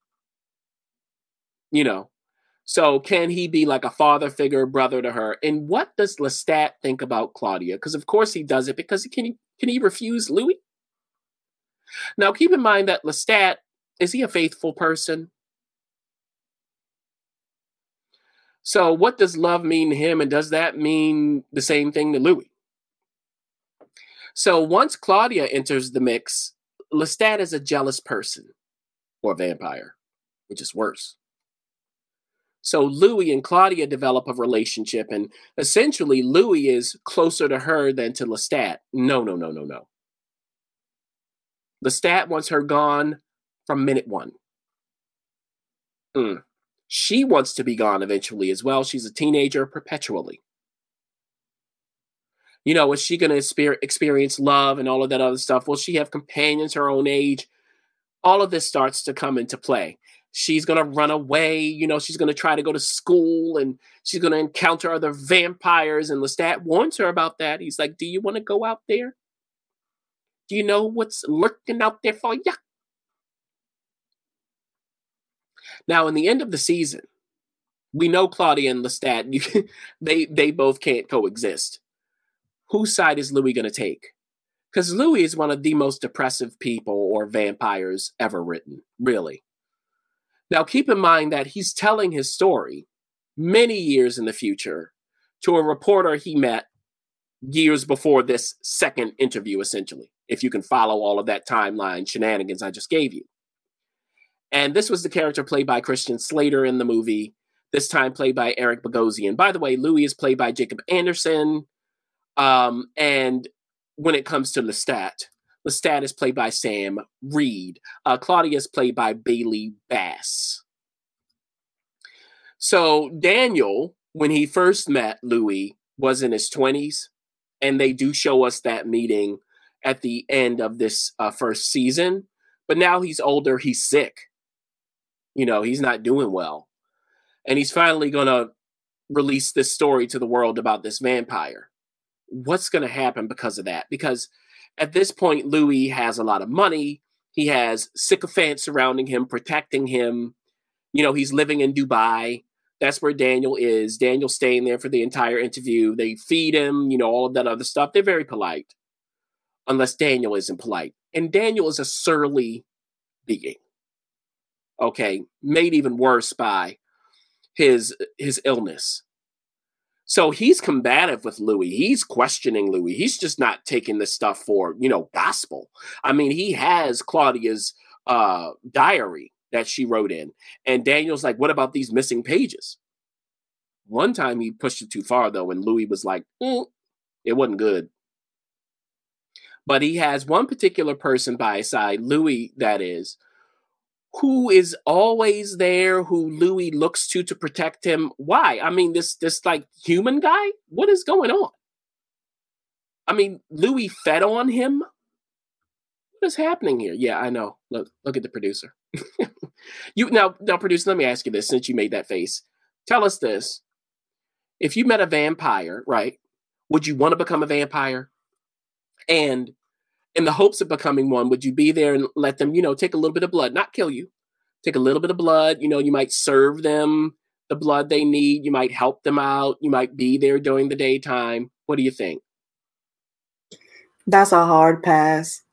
You know, so can he be like a father figure, brother to her? And what does Lestat think about Claudia? Because of course he does it because can he can he refuse Louis? Now keep in mind that Lestat is he a faithful person? So what does love mean to him, and does that mean the same thing to Louis? So once Claudia enters the mix, Lestat is a jealous person or vampire, which is worse. So Louis and Claudia develop a relationship, and essentially Louis is closer to her than to Lestat. No, no, no, no, no. Lestat wants her gone from minute one. Mm. She wants to be gone eventually as well. She's a teenager perpetually. You know, is she going to experience love and all of that other stuff? Will she have companions her own age? All of this starts to come into play. She's going to run away. You know, she's going to try to go to school and she's going to encounter other vampires. And Lestat warns her about that. He's like, Do you want to go out there? Do you know what's lurking out there for you? Now, in the end of the season, we know Claudia and Lestat, you, they they both can't coexist. Whose side is Louis going to take? Because Louis is one of the most depressive people or vampires ever written, really. Now, keep in mind that he's telling his story many years in the future to a reporter he met years before this second interview, essentially, if you can follow all of that timeline shenanigans I just gave you. And this was the character played by Christian Slater in the movie, this time played by Eric Bogosian. By the way, Louis is played by Jacob Anderson. Um, and when it comes to Lestat, Lestat is played by Sam Reid. Uh, Claudia is played by Bailey Bass. So Daniel, when he first met Louis, was in his 20s. And they do show us that meeting at the end of this uh, first season. But now he's older, he's sick. You know, he's not doing well. And he's finally going to release this story to the world about this vampire. What's going to happen because of that? Because at this point, Louis has a lot of money. He has sycophants surrounding him, protecting him. You know, he's living in Dubai. That's where Daniel is. Daniel's staying there for the entire interview. They feed him, you know, all of that other stuff. They're very polite, unless Daniel isn't polite. And Daniel is a surly being okay, made even worse by his his illness. So he's combative with Louis. He's questioning Louis. He's just not taking this stuff for, you know, gospel. I mean, he has Claudia's uh diary that she wrote in. And Daniel's like, what about these missing pages? One time he pushed it too far though, and Louis was like, mm, it wasn't good. But he has one particular person by his side, Louis, that is, who is always there, who Louis looks to to protect him. Why? I mean, this this like human guy. What is going on? I mean, Louis fed on him. What is happening here? Yeah, I know. Look, look at the producer. you now, now, producer. Let me ask you this: since you made that face, tell us this: if you met a vampire, right? Would you want to become a vampire? And in the hopes of becoming one, would you be there and let them, you know, take a little bit of blood, not kill you, take a little bit of blood? You know, you might serve them the blood they need. You might help them out. You might be there during the daytime. What do you think? That's a hard pass.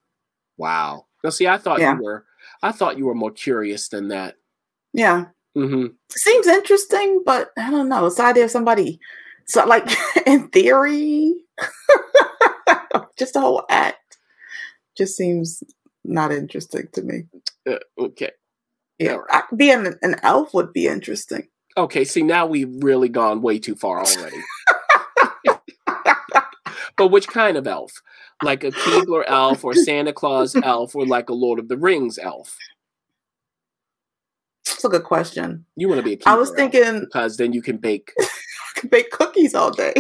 Wow. Now, see, I thought yeah. you were, I thought you were more curious than that. Yeah. Mm-hmm. Seems interesting, but I don't know. It's the idea of somebody so like in theory, just the whole act just seems not interesting to me. Uh, okay. Yeah, I, being an, an elf would be interesting. Okay. See, now we've really gone way too far already. but which kind of elf? Like a Keebler elf or Santa Claus elf or like a Lord of the Rings elf? That's a good question. You want to be a Keebler I was thinking because then you can bake. bake cookies all day.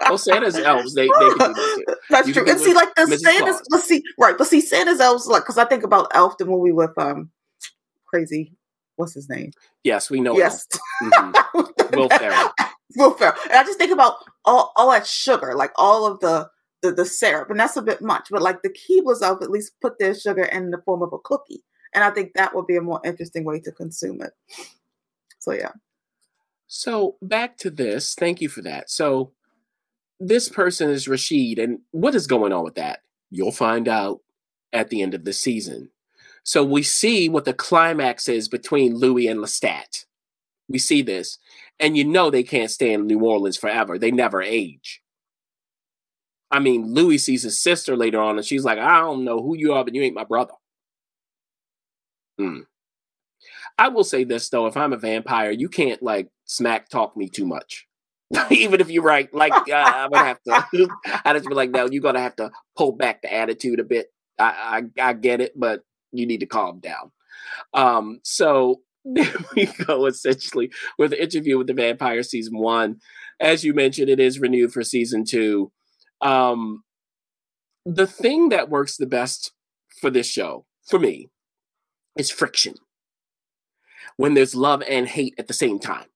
Well, Santa's elves, they, they that too. That's You true. And see, like the Mrs. Santa's, Claus. let's see, right? But see, Santa's elves, like, because I think about Elf, the movie with um, crazy, what's his name? Yes, we know. yes. Mhm. Will Ferrell. Will Ferrell. And I just think about all, all that sugar, like all of the, the the syrup, and that's a bit much. But like the Keebler's elf, at least put their sugar in the form of a cookie, and I think that would be a more interesting way to consume it. So yeah, So back to this. Thank you for that. So this person is Rashid, and what is going on with that? You'll find out at the end of the season. So we see what the climax is between Louis and Lestat. We see this, and you know they can't stay in New Orleans forever. They never age. I mean, Louis sees his sister later on, and she's like, "I don't know who you are, but you ain't my brother." Hmm. I will say this though: if I'm a vampire, you can't like smack talk me too much. Even if you're right, like uh, I'm gonna have to. I just be like, no, you're gonna have to pull back the attitude a bit. I I, I get it, but you need to calm down. Um, so there we go. Essentially, with the interview with the vampire season one, as you mentioned, it is renewed for season two. Um, the thing that works the best for this show, for me, is friction when there's love and hate at the same time.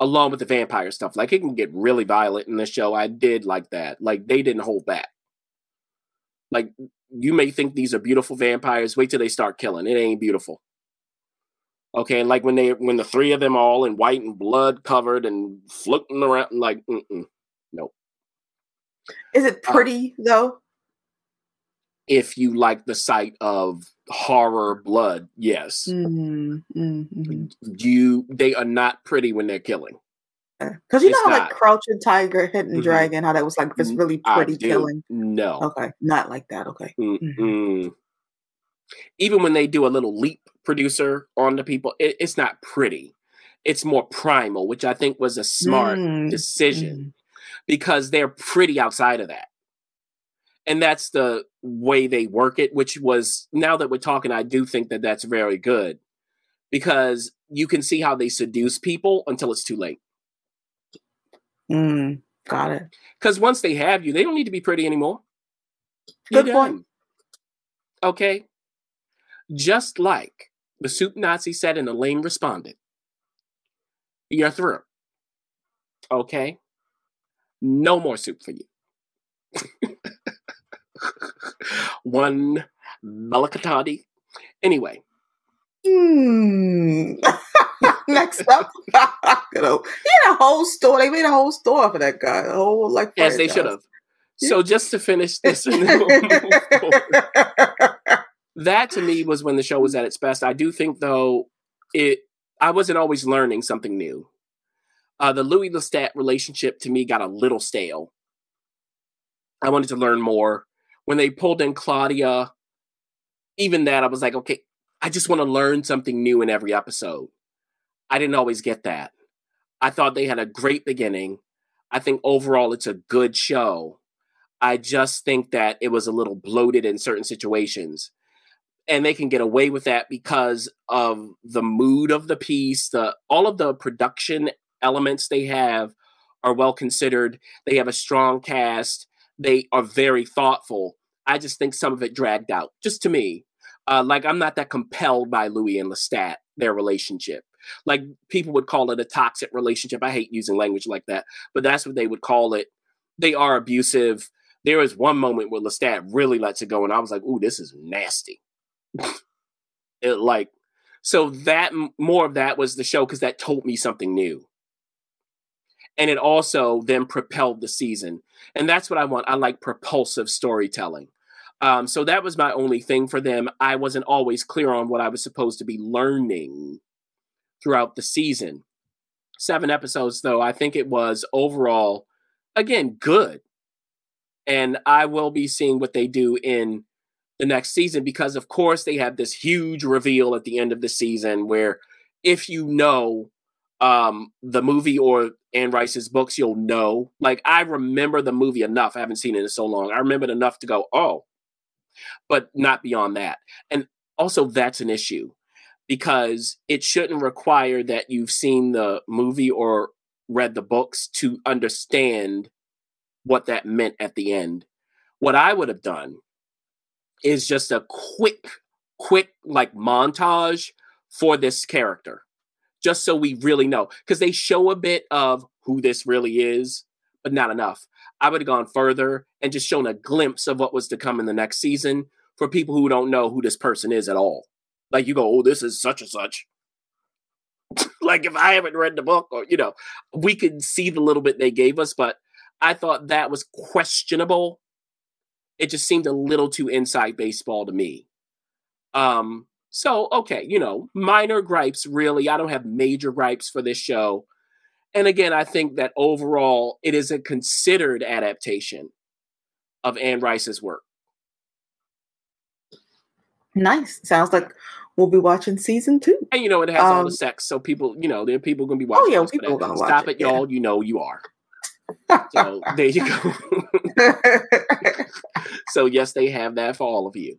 Along with the vampire stuff. Like it can get really violent in the show. I did like that. Like they didn't hold back. Like you may think these are beautiful vampires. Wait till they start killing. It ain't beautiful. Okay, and like when they when the three of them all in white and blood covered and floating around, like mm-mm, nope. is it uh, pretty though? If you like the sight of horror blood, yes. Mm, mm, mm. You they are not pretty when they're killing. Because you It's know how not. like Crouching Tiger, Hidden Mhm. Dragon, how that was like this Mm, really pretty killing. No. Okay, not like that. Okay. Mm-mm. Even when they do a little leap producer on the people, it, it's not pretty. It's more primal, which I think was a smart Mm, decision because they're pretty outside of that. And that's the way they work it, which was now that we're talking, I do think that that's very good because you can see how they seduce people until it's too late. mm. Got it. Because once they have you, they don't need to be pretty anymore. You're Good point. done. Okay. Just like the soup Nazi said and Elaine responded. You're through. Okay. No more soup for you. One Malakatadi. Anyway, Hmm. Next up, you know, he had a whole store. They made a whole store for that guy. A whole like as they should have. So just to finish this, we'll that to me was when the show was at its best. I do think though it I wasn't always learning something new. Uh, the Louis Lestat relationship to me got a little stale. I wanted to learn more. When they pulled in Claudia, even that I was like, okay, I just want to learn something new in every episode. I didn't always get that. I thought they had a great beginning. I think overall it's a good show. I just think that it was a little bloated in certain situations. And they can get away with that because of the mood of the piece, the all of the production elements they have are well considered. They have a strong cast. They are very thoughtful. I just think some of it dragged out, just to me. Uh, like I'm not that compelled by Louis and Lestat, their relationship. Like people would call it a toxic relationship. I hate using language like that, but that's what they would call it. They are abusive. There is one moment where Lestat really lets it go, and I was like, "Ooh, this is nasty." it like so that more of that was the show because that told me something new, and it also then propelled the season, and that's what I want. I like propulsive storytelling. Um, so that was my only thing for them. I wasn't always clear on what I was supposed to be learning throughout the season. Seven episodes, though, I think it was overall, again, good. And I will be seeing what they do in the next season because, of course, they have this huge reveal at the end of the season where if you know um, the movie or Anne Rice's books, you'll know. Like, I remember the movie enough. I haven't seen it in so long. I remember enough to go, oh, but not beyond that. And also, that's an issue because it shouldn't require that you've seen the movie or read the books to understand what that meant at the end. What I would have done is just a quick, quick like montage for this character, just so we really know. Because they show a bit of who this really is, but not enough. I would have gone further and just shown a glimpse of what was to come in the next season for people who don't know who this person is at all. Like you go, oh, this is such and such. like if I haven't read the book, or you know, we could see the little bit they gave us, but I thought that was questionable. It just seemed a little too inside baseball to me. Um, so okay, you know, minor gripes. Really, I don't have major gripes for this show. And again, I think that overall, it is a considered adaptation of Anne Rice's work. Nice. Sounds like we'll be watching season two. And you know, it has um, all the um, sex, so people, you know, there are people going to be watching. Oh yeah, people going to watch. Stop it, it y'all. You know, you are. so there you go. so yes, they have that for all of you.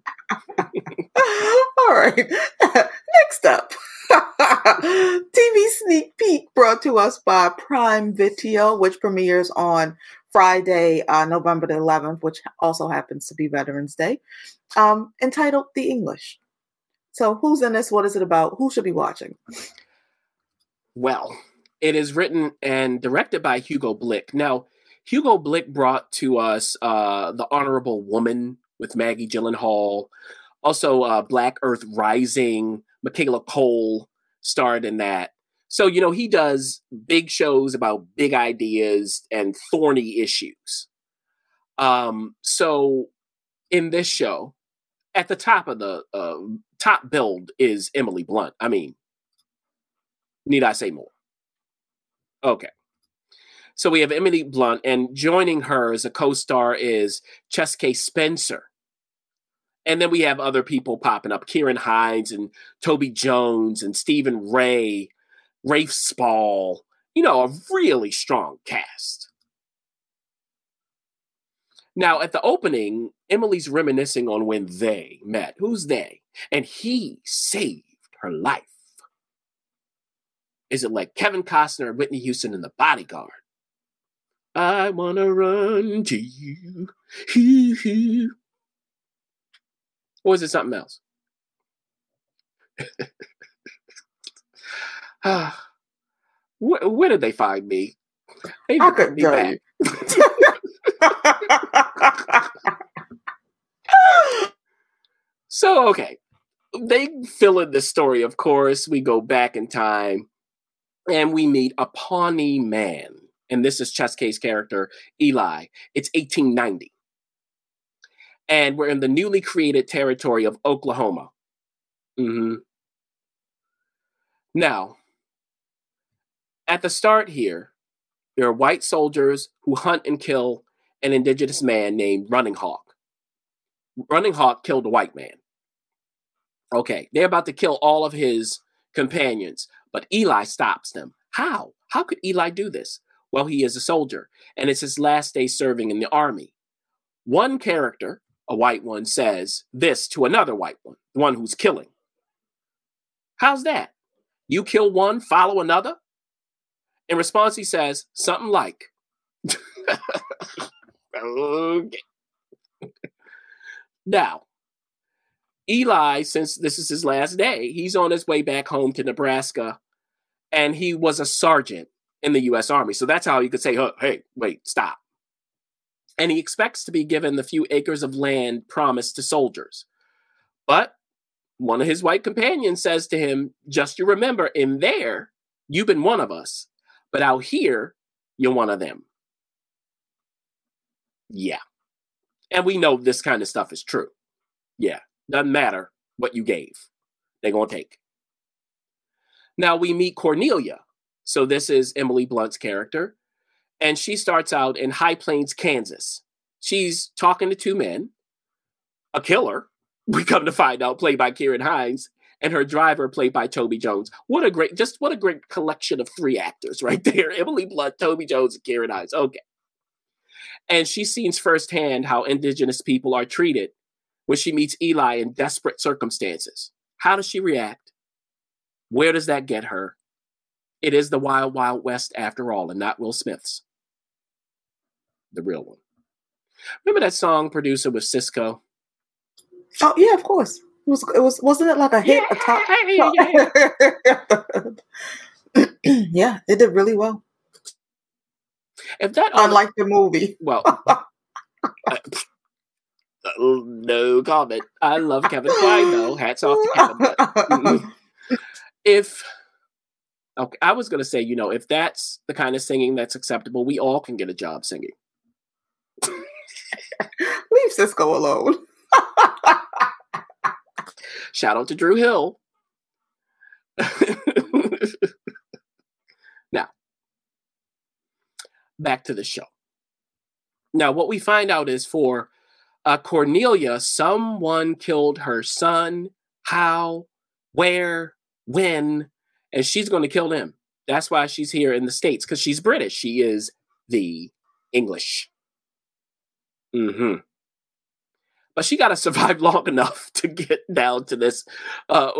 all right. Next up. TV sneak peek brought to us by Prime Video, which premieres on Friday, uh, November the 11th, which also happens to be Veterans Day, um, entitled The English. So, who's in this? What is it about? Who should be watching? Well, it is written and directed by Hugo Blick. Now, Hugo Blick brought to us uh, The Honorable Woman with Maggie Gyllenhaal, also uh, Black Earth Rising, Michaela Coel starred in that. So, you know, he does big shows about big ideas and thorny issues. Um, so in this show, at the top of the uh, top build is Emily Blunt. I mean, need I say more? Okay. So we have Emily Blunt, and joining her as a co star is Chaske Spencer. And then we have other people popping up Ciarán Hinds and Toby Jones and Stephen Rea, Rafe Spall. You know, a really strong cast. Now, at the opening, Emily's reminiscing on when they met. Who's they? And he saved her life. Is it like Kevin Costner and Whitney Houston in The Bodyguard? I want to run to you. Or is it something else? where, where, did they find me? They I could me back. so okay, they fill in the story. Of course, we go back in time, and we meet a Pawnee man, and this is Chaske's character Eli. It's 1890 and we're in the newly created territory of Oklahoma. Mm-hmm. Now, at the start here, there are white soldiers who hunt and kill an indigenous man named Running Hawk. Running Hawk killed a white man. Okay, they're about to kill all of his companions, but Eli stops them. How? How could Eli do this? Well, he is a soldier, and it's his last day serving in the army. One character, a white one says this to another white one, the one who's killing. How's that? You kill one, follow another? In response, he says something like, okay. now, Eli, since this is his last day, he's on his way back home to Nebraska, and he was a sergeant in the U.S. Army. So that's how you could say, hey, wait, stop and he expects to be given the few acres of land promised to soldiers. But one of his white companions says to him, Just you remember, in there, you've been one of us, but out here, you're one of them. Yeah. And we know this kind of stuff is true. Yeah, doesn't matter what you gave, they're going to take. Now we meet Cornelia. So this is Emily Blunt's character. And she starts out in High Plains, Kansas. She's talking to two men, a killer, we come to find out, played by Ciarán Hinds, and her driver, played by Toby Jones. What a great, just what a great collection of three actors right there Emily Blunt, Toby Jones, and Ciarán Hinds. Okay. And she sees firsthand how indigenous people are treated when she meets Eli in desperate circumstances. How does she react? Where does that get her? It is the Wild Wild West after all, and not Will Smith's. The real one. Remember that song producer with Sisqó? Oh yeah, of course. It was it was wasn't it like a hit? Yeah, a top, yeah, yeah. yeah, it did really well. If that Unlike the movie. well, uh, no comment. I love Kevin Kline though. Hats off to Kevin. But, if okay, I was gonna say, you know, if that's the kind of singing that's acceptable, we all can get a job singing. Leave Sisqó alone. Shout out to Dru Hill. now, back to the show. Now, what we find out is for uh, Cornelia, someone killed her son. How, where, when, and she's going to kill him. That's why she's here in the States, because she's British. She is the English. Mm-hmm but she got to survive long enough to get down to this uh,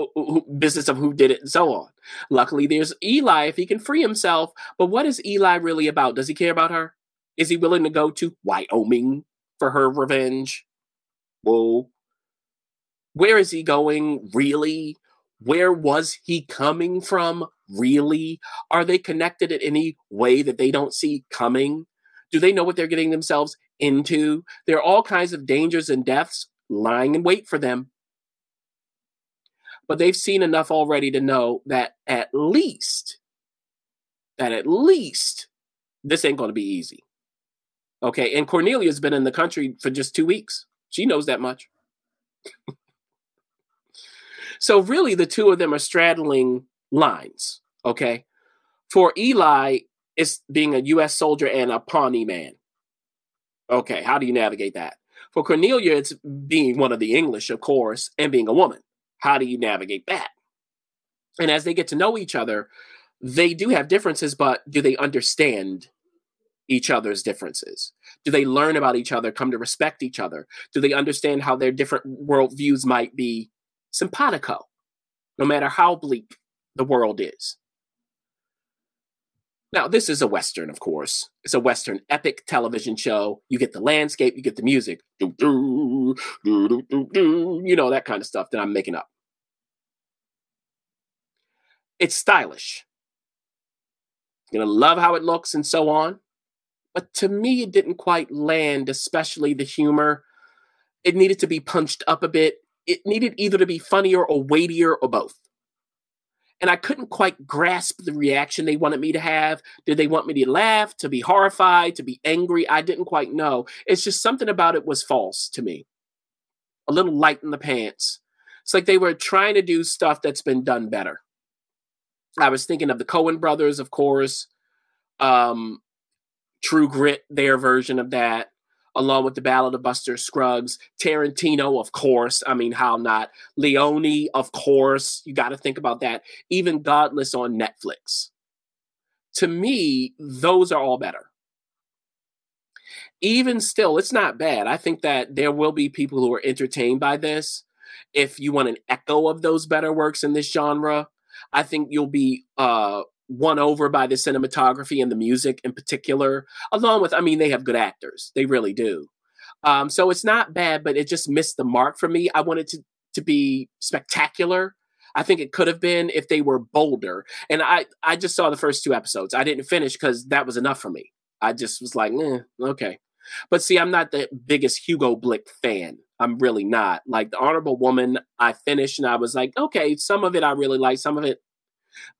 business of who did it and so on. Luckily, there's Eli if he can free himself. But what is Eli really about? Does he care about her? Is he willing to go to Wyoming for her revenge? Whoa. Where is he going? Really? Where was he coming from? Really? Are they connected in any way that they don't see coming? Do they know what they're getting themselves into? There are all kinds of dangers and deaths lying in wait for them. But they've seen enough already to know that at least, that at least this ain't going to be easy. Okay. And Cornelia's been in the country for just two weeks. She knows that much. so, really, the two of them are straddling lines. Okay. For Eli, it's being a U.S. soldier and a Pawnee man. Okay, how do you navigate that? For Cornelia, it's being one of the English, of course, and being a woman. How do you navigate that? And as they get to know each other, they do have differences, but do they understand each other's differences? Do they learn about each other, come to respect each other? Do they understand how their different worldviews might be simpatico, no matter how bleak the world is? Now, this is a Western, of course. It's a Western epic television show. You get the landscape, you get the music, you know, that kind of stuff that I'm making up. It's stylish. You're going to love how it looks and so on. But to me, it didn't quite land, especially the humor. It needed to be punched up a bit. It needed either to be funnier or weightier or both and I couldn't quite grasp the reaction they wanted me to have. Did they want me to laugh, to be horrified, to be angry? I didn't quite know. It's just something about it was false to me. A little light in the pants. It's like they were trying to do stuff that's been done better. I was thinking of the Coen brothers, of course. Um, True Grit, their version of that along with the Ballad of Buster Scruggs, Tarantino, of course. I mean, how not? Leone, of course. You got to think about that. Even Godless on Netflix. To me, those are all better. Even still, it's not bad. I think that there will be people who are entertained by this. If you want an echo of those better works in this genre, I think you'll be uh, won over by the cinematography and the music in particular, along with, I mean, they have good actors. They really do. Um, so it's not bad, but it just missed the mark for me. I wanted to, to be spectacular. I think it could have been if they were bolder. And I, I just saw the first two episodes. I didn't finish because that was enough for me. I just was like, eh, okay. But see, I'm not the biggest Hugo Blick fan. I'm really not. Like the Honorable Woman, I finished and I was like, okay, some of it I really like, some of it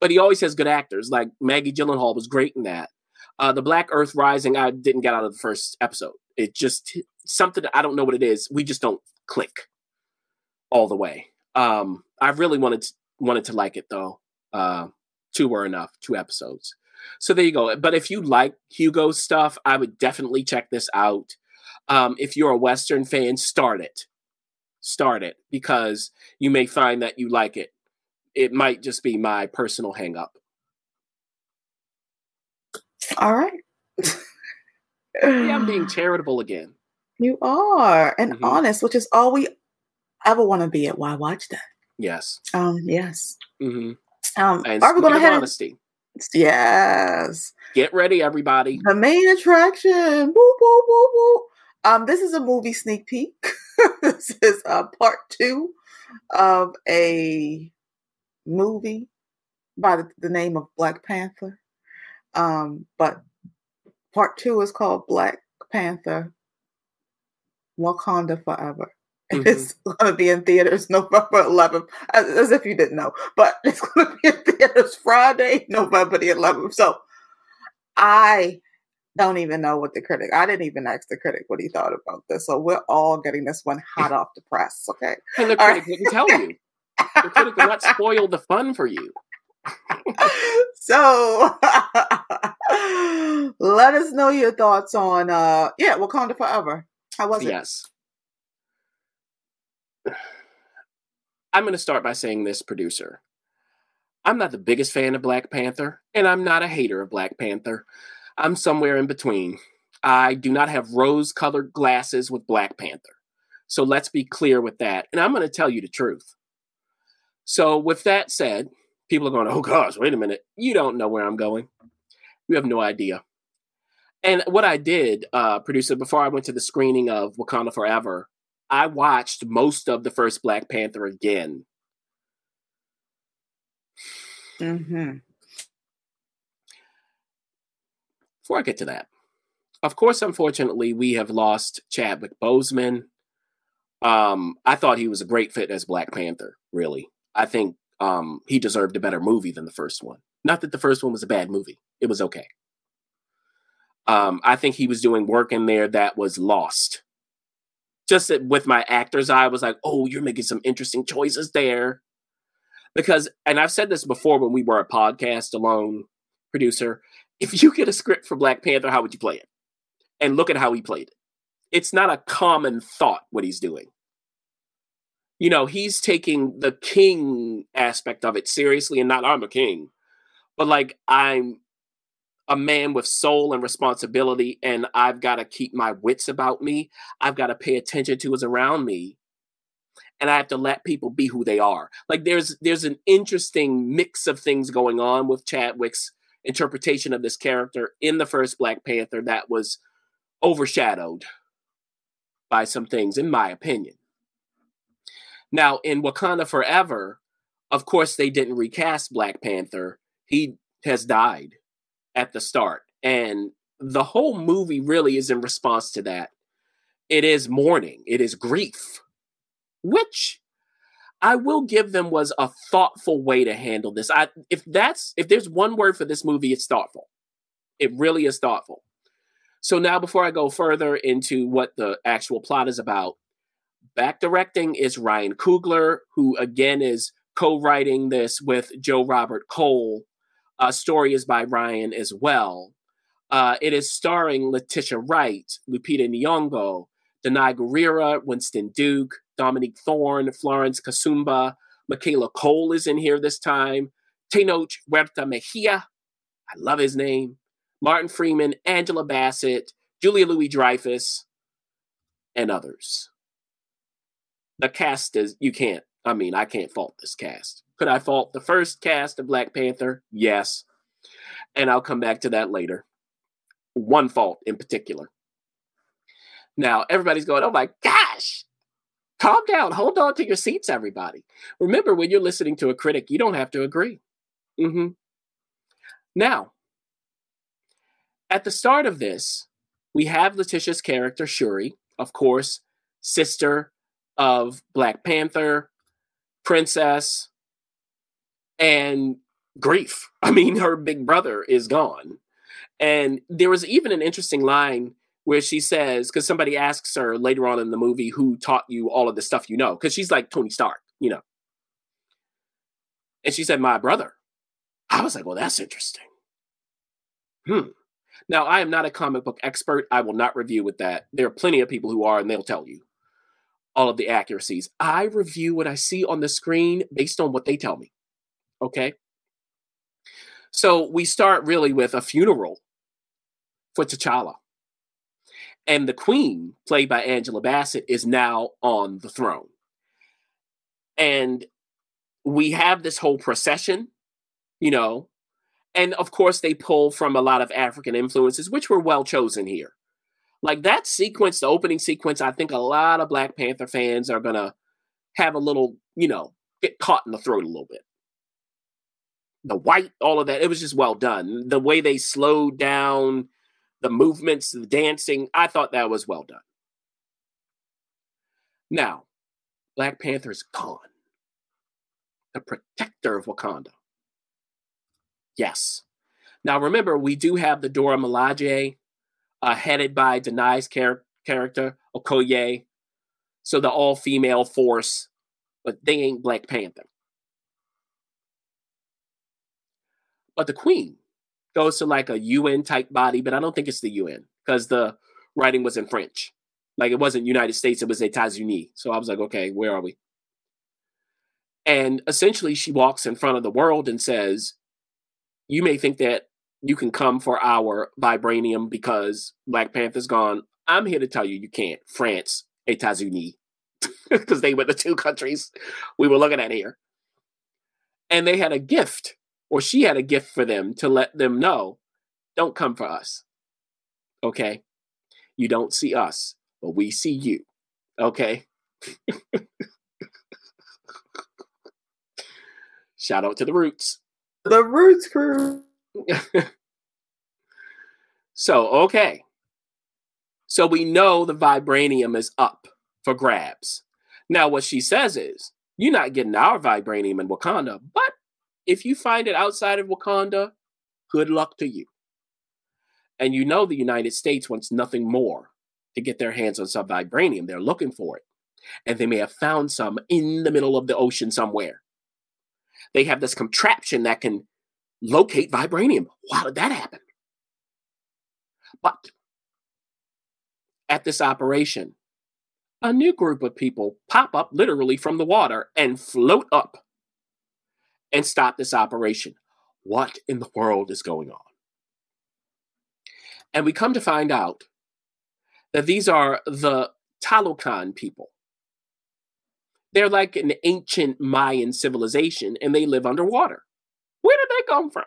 but he always has good actors. Like Maggie Gyllenhaal was great in that. Uh, the Black Earth Rising, I didn't get out of the first episode. It just something I don't know what it is. We just don't click all the way. Um, I really wanted to, wanted to like it though. Uh, two were enough, two episodes. So there you go. But if you like Hugo stuff, I would definitely check this out. Um, if you're a Western fan, start it. Start it because you may find that you like it. It might just be my personal hangup. All right. yeah, I'm being charitable again. You are, and mm-hmm. honest, which is all we ever want to be at Why Watch That. Yes. Um. Yes. Mm-hmm. Um. And are we going to have honesty? Yes. Get ready, everybody. The main attraction. Woo, woo, woo, woo. Um. This is a movie sneak peek. this is uh, part two of a movie by the, the name of Black Panther. Um, but part two is called Black Panther Wakanda Forever. Mm-hmm. It's going to be in theaters November 11th, as, as, if you didn't know. But it's going to be in theaters Friday, November the 11th. So I don't even know what the critic. I didn't even ask the critic what he thought about this. So we're all getting this one hot off the press. Okay, and the critic right. didn't tell you. The critic will not spoil the fun for you. so let us know your thoughts on uh yeah wakanda forever. How was it? Yes. I'm going to start by saying this producer. I'm not the biggest fan of black panther and i'm not a hater of black panther. I'm somewhere in between. I do not have rose colored glasses with black panther. So let's be clear with that and i'm going to tell you the truth so with that said people are going, oh gosh, wait a minute. You don't know where I'm going. You have no idea. And what I did, uh, producer, before I went to the screening of Wakanda Forever, I watched most of the first Black Panther again. Mm-hmm. Before I get to that, of course, unfortunately, we have lost Chadwick Boseman. Um, I thought he was a great fit as Black Panther, really. I think um, he deserved a better movie than the first one. Not that the first one was a bad movie; it was okay. Um, I think he was doing work in there that was lost. Just that with my actor's eye, I was like, "Oh, you're making some interesting choices there." Because, and I've said this before when we were a podcast alone producer, if you get a script for Black Panther, how would you play it? And look at how he played it. It's not a common thought what he's doing you know, he's taking the king aspect of it seriously and not I'm a king, but like I'm a man with soul and responsibility and I've got to keep my wits about me. I've got to pay attention to what's around me. And I have to let people be who they are. Like there's there's an interesting mix of things going on with Chadwick's interpretation of this character in the first Black Panther that was overshadowed by some things, in my opinion. Now, in Wakanda Forever, of course, they didn't recast Black Panther. He has died at the start. And the whole movie really is in response to that. It is mourning, it is grief, which I will give them was a thoughtful way to handle this. I if that's if there's one word for this movie, it's thoughtful. It really is thoughtful. So now before I go further into what the actual plot is about, Back directing is Ryan Coogler, who again is co writing this with Joe Robert Cole. Uh, story is by Ryan as well. Uh, it is starring Letitia Wright, Lupita Nyong'o, Danai Gurira, Winston Duke, Dominique Thorne, Florence Kasumba, Michaela Coel is in here this time, Tenoch Huerta Mejia, I love his name, Martin Freeman, Angela Bassett, Julia Louis Dreyfus, and others the cast is you can't. I mean, I can't fault this cast. Could I fault the first cast of Black Panther? Yes. And I'll come back to that later. One fault in particular. Now, everybody's going, oh my gosh, calm down. Hold on to your seats, everybody. Remember, when you're listening to a critic, you don't have to agree. Mm-hmm. Now, at the start of this, we have Letitia's character, Shuri, of course, sister of Black Panther, Princess, and grief. I mean, her big brother is gone. And there was even an interesting line where she says, because somebody asks her later on in the movie who taught you all of the stuff you know, because she's like Tony Stark, you know. And she said, My brother. I was like, Well, that's interesting. Hmm. Now, I am not a comic book expert. I will not review with that. There are plenty of people who are, and they'll tell you all of the accuracies. I review what I see on the screen based on what they tell me. Okay. So we start really with a funeral for T'Challa. And the queen, played by Angela Bassett, is now on the throne. And we have this whole procession, you know, and of course they pull from a lot of African influences, which were well chosen here. Like that sequence, the opening sequence, I think a lot of Black Panther fans are gonna have a little, you know, get caught in the throat a little bit. The white, all of that, it was just well done. The way they slowed down the movements, the dancing, I thought that was well done. Now, Black Panther's gone. The protector of Wakanda. Yes. Now remember, we do have the Dora Milaje, uh, headed by Danai's char- character, Okoye. So the all female force, but they ain't Black Panther. But the Queen goes to like a UN type body, but I don't think it's the UN because the writing was in French. Like it wasn't United States, it was Etats-Unis. So I was like, okay, where are we? And essentially, she walks in front of the world and says, You may think that you can come for our vibranium because Black Panther's gone. I'm here to tell you you can't. France, Etats-Unis, because they were the two countries we were looking at here. And they had a gift, or she had a gift for them to let them know don't come for us. Okay? You don't see us, but we see you. Okay? Shout out to the Roots. The Roots crew. so, okay. So we know the vibranium is up for grabs. Now, what she says is, you're not getting our vibranium in Wakanda, but if you find it outside of Wakanda, good luck to you. And you know the United States wants nothing more to get their hands on some vibranium. They're looking for it. And they may have found some in the middle of the ocean somewhere. They have this contraption that can locate vibranium. How did that happen? But at this operation, a new group of people pop up literally from the water and float up and stop this operation. What in the world is going on? And we come to find out that these are the Talokan people. They're like an ancient Mayan civilization and they live underwater. Where did they come from?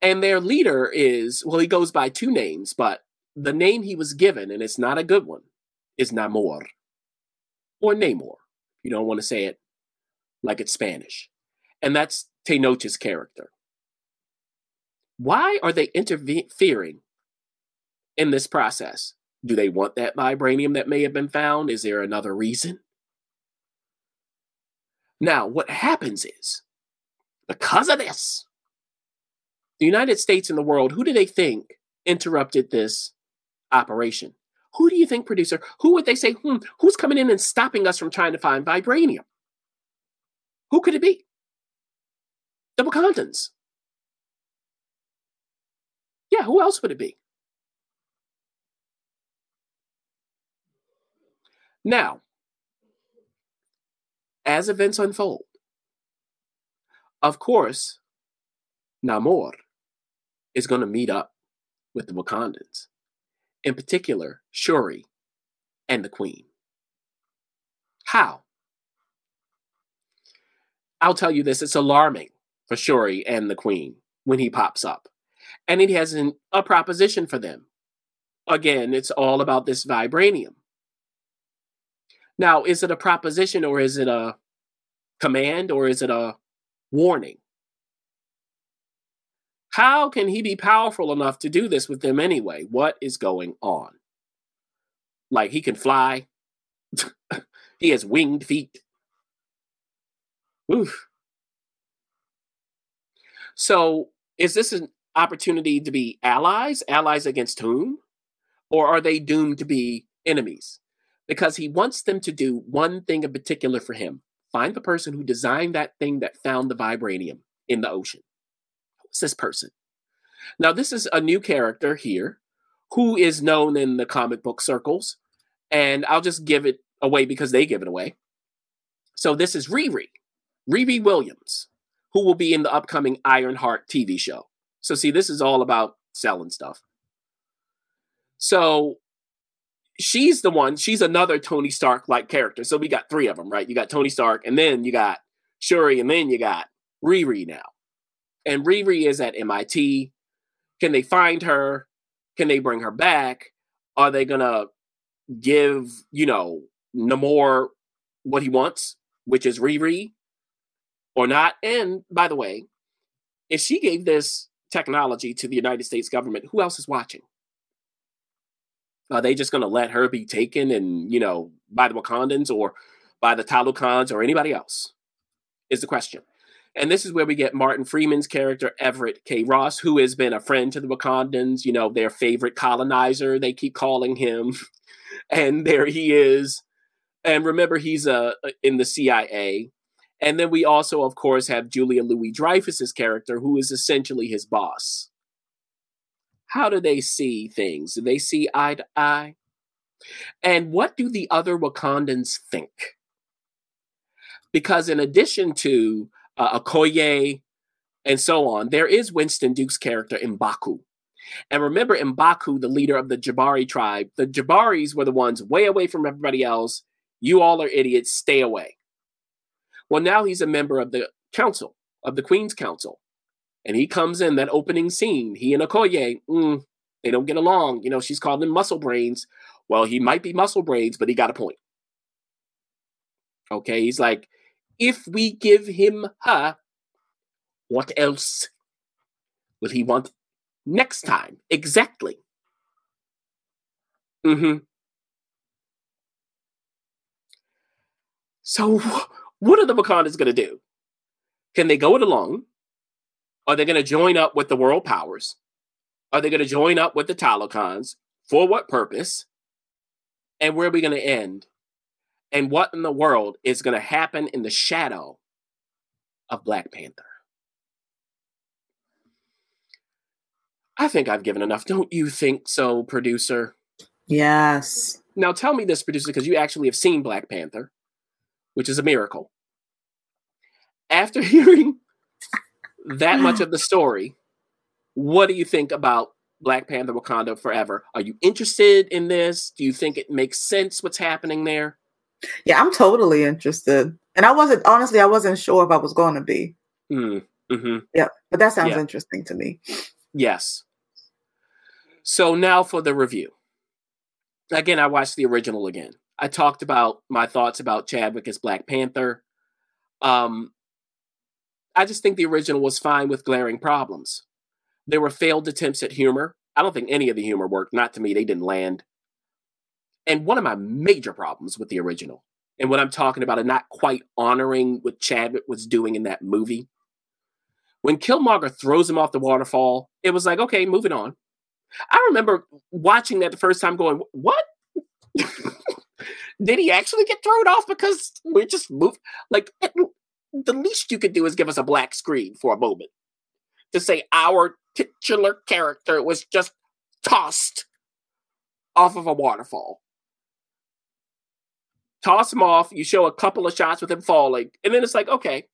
And their leader is, well, he goes by two names, but the name he was given, and it's not a good one, is Namor or Namor. You don't want to say it like it's Spanish. And that's Tenoch's character. Why are they interfering in this process? Do they want that vibranium that may have been found? Is there another reason? Now, what happens is, because of this, the United States and the world, who do they think interrupted this operation? Who do you think, producer? Who would they say, hmm, who's coming in and stopping us from trying to find vibranium? Who could it be? The Wakandans. Yeah, who else would it be? Now, as events unfold, of course, Namor is going to meet up with the Wakandans, in particular, Shuri and the Queen. How? I'll tell you this it's alarming for Shuri and the Queen when he pops up. And he has an, a proposition for them. Again, it's all about this vibranium. Now, is it a proposition or is it a command or is it a warning? How can he be powerful enough to do this with them anyway? What is going on? Like he can fly, he has winged feet. Oof. So, is this an opportunity to be allies, allies against whom? Or are they doomed to be enemies? Because he wants them to do one thing in particular for him find the person who designed that thing that found the vibranium in the ocean. Who's this person? Now, this is a new character here who is known in the comic book circles, and I'll just give it away because they give it away. So, this is Riri, Riri Williams, who will be in the upcoming Ironheart TV show. So, see, this is all about selling stuff. So, she's the one, she's another Tony Stark like character. So, we got three of them, right? You got Tony Stark, and then you got Shuri, and then you got Riri now. And Riri is at MIT. Can they find her? Can they bring her back? Are they to give, you know, Namor what he wants, which is Riri, or not? And by the way, if she gave this technology to the United States government, who else is watching? Are they just going to let her be taken and, you know, by the Wakandans or by the Talokan or anybody else? Is the question. And this is where we get Martin Freeman's character, Everett K. Ross, who has been a friend to the Wakandans, you know, their favorite colonizer, they keep calling him. and there he is. And remember, he's uh, in the CIA. And then we also, of course, have Julia Louis Dreyfus's character, who is essentially his boss. How do they see things? Do they see eye to eye? And what do the other Wakandans think? Because in addition to uh, Okoye, and so on. There is Winston Duke's character Mbaku. And remember, Mbaku, the leader of the Jabari tribe, the Jabaris were the ones way away from everybody else. You all are idiots, stay away. Well, now he's a member of the council, of the Queen's Council. And he comes in that opening scene. He and Okoye, mm, they don't get along. You know, she's called him muscle brains. Well, he might be muscle brains, but he got a point. Okay, he's like, if we give him her, what else will he want next time? Exactly. Mm-hmm. So, what are the Wakandans going to do? Can they go it alone? Are they going to join up with the world powers? Are they going to join up with the Talokans? For what purpose? And where are we going to end? and what in the world is going to happen in the shadow of Black Panther. I think I've given enough. Don't you think so, producer? Yes. Now tell me this, producer, because you actually have seen Black Panther, which is a miracle. After hearing that much of the story, what do you think about Black Panther Wakanda Forever? Are you interested in this? Do you think it makes sense what's happening there? Yeah, I'm totally interested. And I wasn't honestly, I wasn't sure if I was going to be. Mm, hmm Yeah, but that sounds Yeah. interesting to me. Yes. So now for the review. Again, I watched the original again. I talked about my thoughts about Chadwick as Black Panther. Um, I just think the original was fine with glaring problems. There were failed attempts at humor. I don't think any of the humor worked. Not to me, they didn't land. And one of my major problems with the original, and what I'm talking about, and not quite honoring what Chadwick was doing in that movie, when Killmonger throws him off the waterfall, it was like, okay, moving on. I remember watching that the first time going, what? Did he actually get thrown off because we just moved? Like, the least you could do is give us a black screen for a moment to say our titular character was just tossed off of a waterfall. Toss him off. You show a couple of shots with him falling, and then it's like, okay,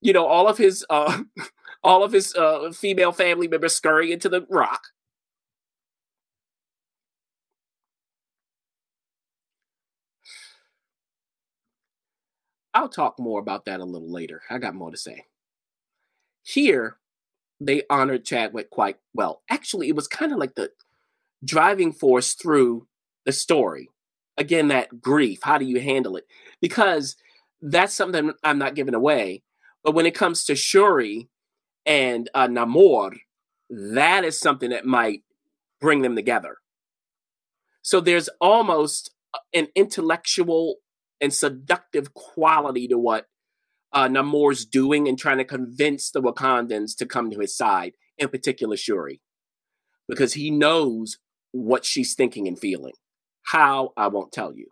you know, all of his uh, all of his uh, female family members scurry into the rock. I'll talk more about that a little later. I got more to say. Here, they honored Chadwick quite well. Actually, it was kind of like the driving force through the story. Again, that grief. How do you handle it? Because that's something I'm not giving away. But when it comes to Shuri and uh, Namor, that is something that might bring them together. So there's almost an intellectual and seductive quality to what uh, Namor's doing and trying to convince the Wakandans to come to his side, in particular Shuri, because he knows what she's thinking and feeling. How, I won't tell you.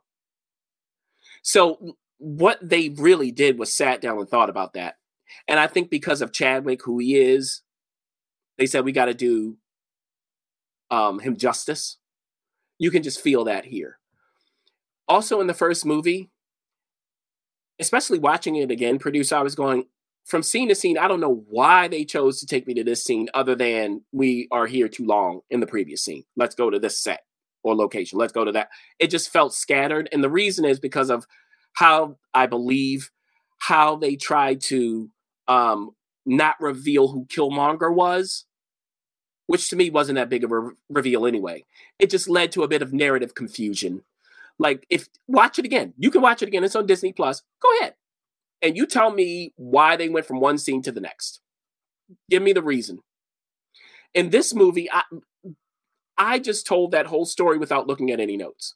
So, what they really did was sat down and thought about that. And I think because of Chadwick, who he is, they said we got to do um, him justice. You can just feel that here. Also, in the first movie, especially watching it again, producer, I was going from scene to scene. I don't know why they chose to take me to this scene other than we are here too long in the previous scene. Let's go to this set or location. Let's go to that. It just felt scattered. And the reason is because of how I believe how they tried to um, not reveal who Killmonger was, which to me wasn't that big of a re- reveal anyway. It just led to a bit of narrative confusion like, if watch it again, you can watch it again. It's on Disney Plus. Go ahead, and you tell me why they went from one scene to the next. Give me the reason. In this movie, I I just told that whole story without looking at any notes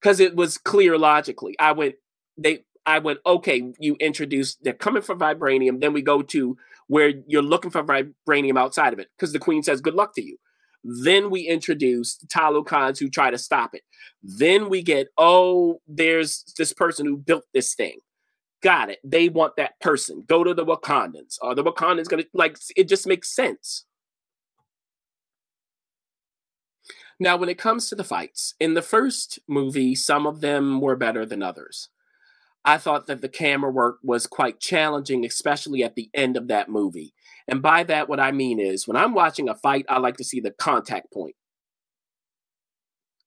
because it was clear logically. I went they I went okay. You introduced they're coming for vibranium. Then we go to where you're looking for vibranium outside of it because the queen says good luck to you. Then we introduce the Talokans who try to stop it. Then we get, oh, there's this person who built this thing. Got it. They want that person. Go to the Wakandans. Are the Wakandans going to, like, it just makes sense. Now, when it comes to the fights, in the first movie, some of them were better than others. I thought that the camera work was quite challenging, especially at the end of that movie. And by that, what I mean is when I'm watching a fight, I like to see the contact point.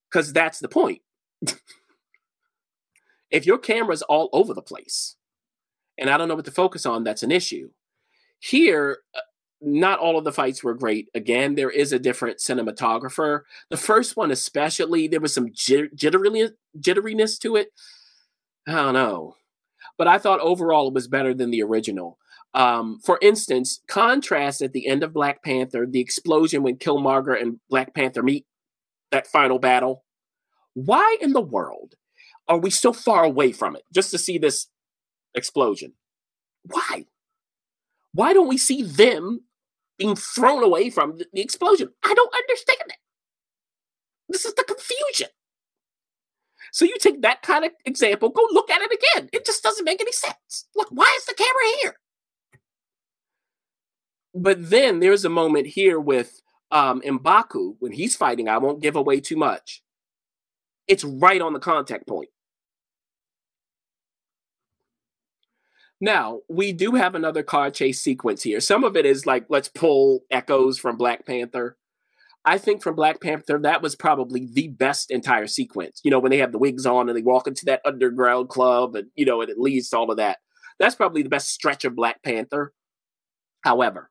Because that's the point. if your camera's all over the place and I don't know what to focus on, that's an issue. Here, uh, not all of the fights were great. Again, there is a different cinematographer. The first one, especially, there was some jitteriness, jitteriness to it. I don't know. But I thought overall it was better than the original. Um, for instance, contrast at the end of Black Panther, the explosion when Killmonger and Black Panther meet, that final battle. Why in the world are we so far away from it just to see this explosion? Why? Why don't we see them being thrown away from the, the explosion? I don't understand it. This is the confusion. So you take that kind of example, go look at it again. It just doesn't make any sense. Look, why is the camera here? But then there's a moment here with um, Mbaku when he's fighting. I won't give away too much. It's right on the contact point. Now, we do have another car chase sequence here. Some of it is like, let's pull echoes from Black Panther. I think from Black Panther, that was probably the best entire sequence. You know, when they have the wigs on and they walk into that underground club and, you know, and it leads to all of that. That's probably the best stretch of Black Panther. However,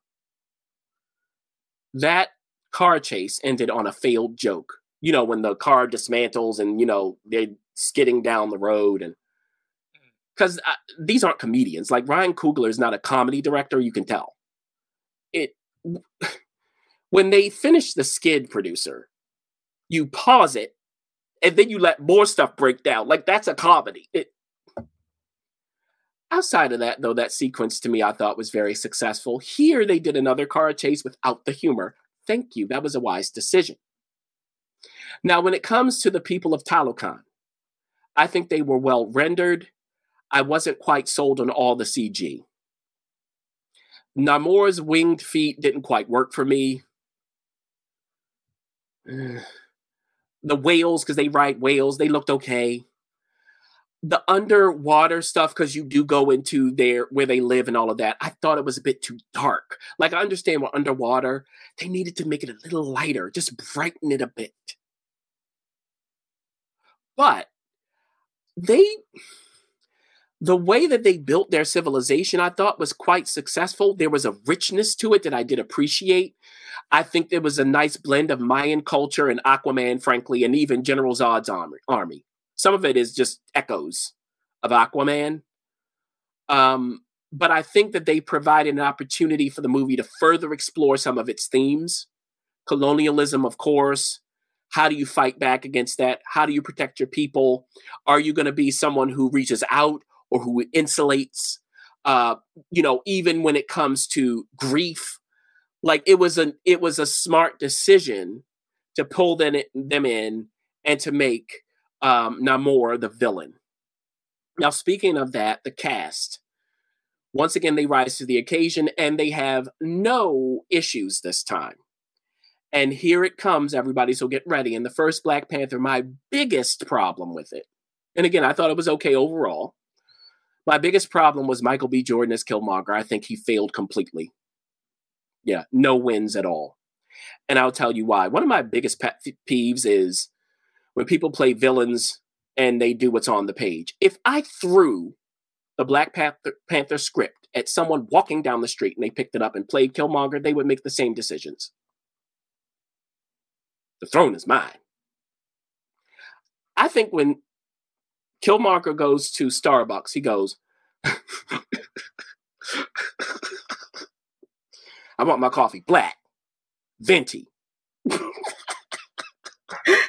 that car chase ended on a failed joke. You know, when the car dismantles and, you know, they're skidding down the road and because uh, these aren't comedians. Like Ryan Coogler is not a comedy director, you can tell. It when they finish the skid producer, you pause it and then you let more stuff break down. Like that's a comedy. It, outside of that, though, that sequence to me I thought was very successful. Here they did another car chase without the humor. Thank you. That was a wise decision. Now, when it comes to the people of Talokan, I think they were well rendered. I wasn't quite sold on all the CG. Namor's winged feet didn't quite work for me. The whales, because they ride whales, they looked okay the underwater stuff because you do go into there where they live and all of that i thought it was a bit too dark. Like i understand what underwater they needed to make it a little lighter just brighten it a bit. But they the way that they built their civilization i thought was quite successful. There was a richness to it that i did appreciate. I think there was a nice blend of mayan culture and aquaman frankly and even general zod's army some of it is just echoes of Aquaman. Um, but I think that they provided an opportunity for the movie to further explore some of its themes. Colonialism, of course. How do you fight back against that? How do you protect your people? Are you going to be someone who reaches out or who insulates? uh, you know, even when it comes to grief, like it was a it was a smart decision to pull them them in and to make um, Namor the villain. Now, speaking of that, the cast once again they rise to the occasion and they have no issues this time. And here it comes, everybody. So get ready. And the first Black Panther, my biggest problem with it, and again, I thought it was okay overall. My biggest problem was Michael B. Jordan as Killmonger. I think he failed completely. Yeah, no wins at all. And I'll tell you why. One of my biggest pet peeves is when people play villains and they do what's on the page. If I threw the Black Panther, Panther script at someone walking down the street and they picked it up and played Killmonger, they would make the same decisions. The throne is mine. I think when Killmonger goes to Starbucks, he goes, I want my coffee black, venti.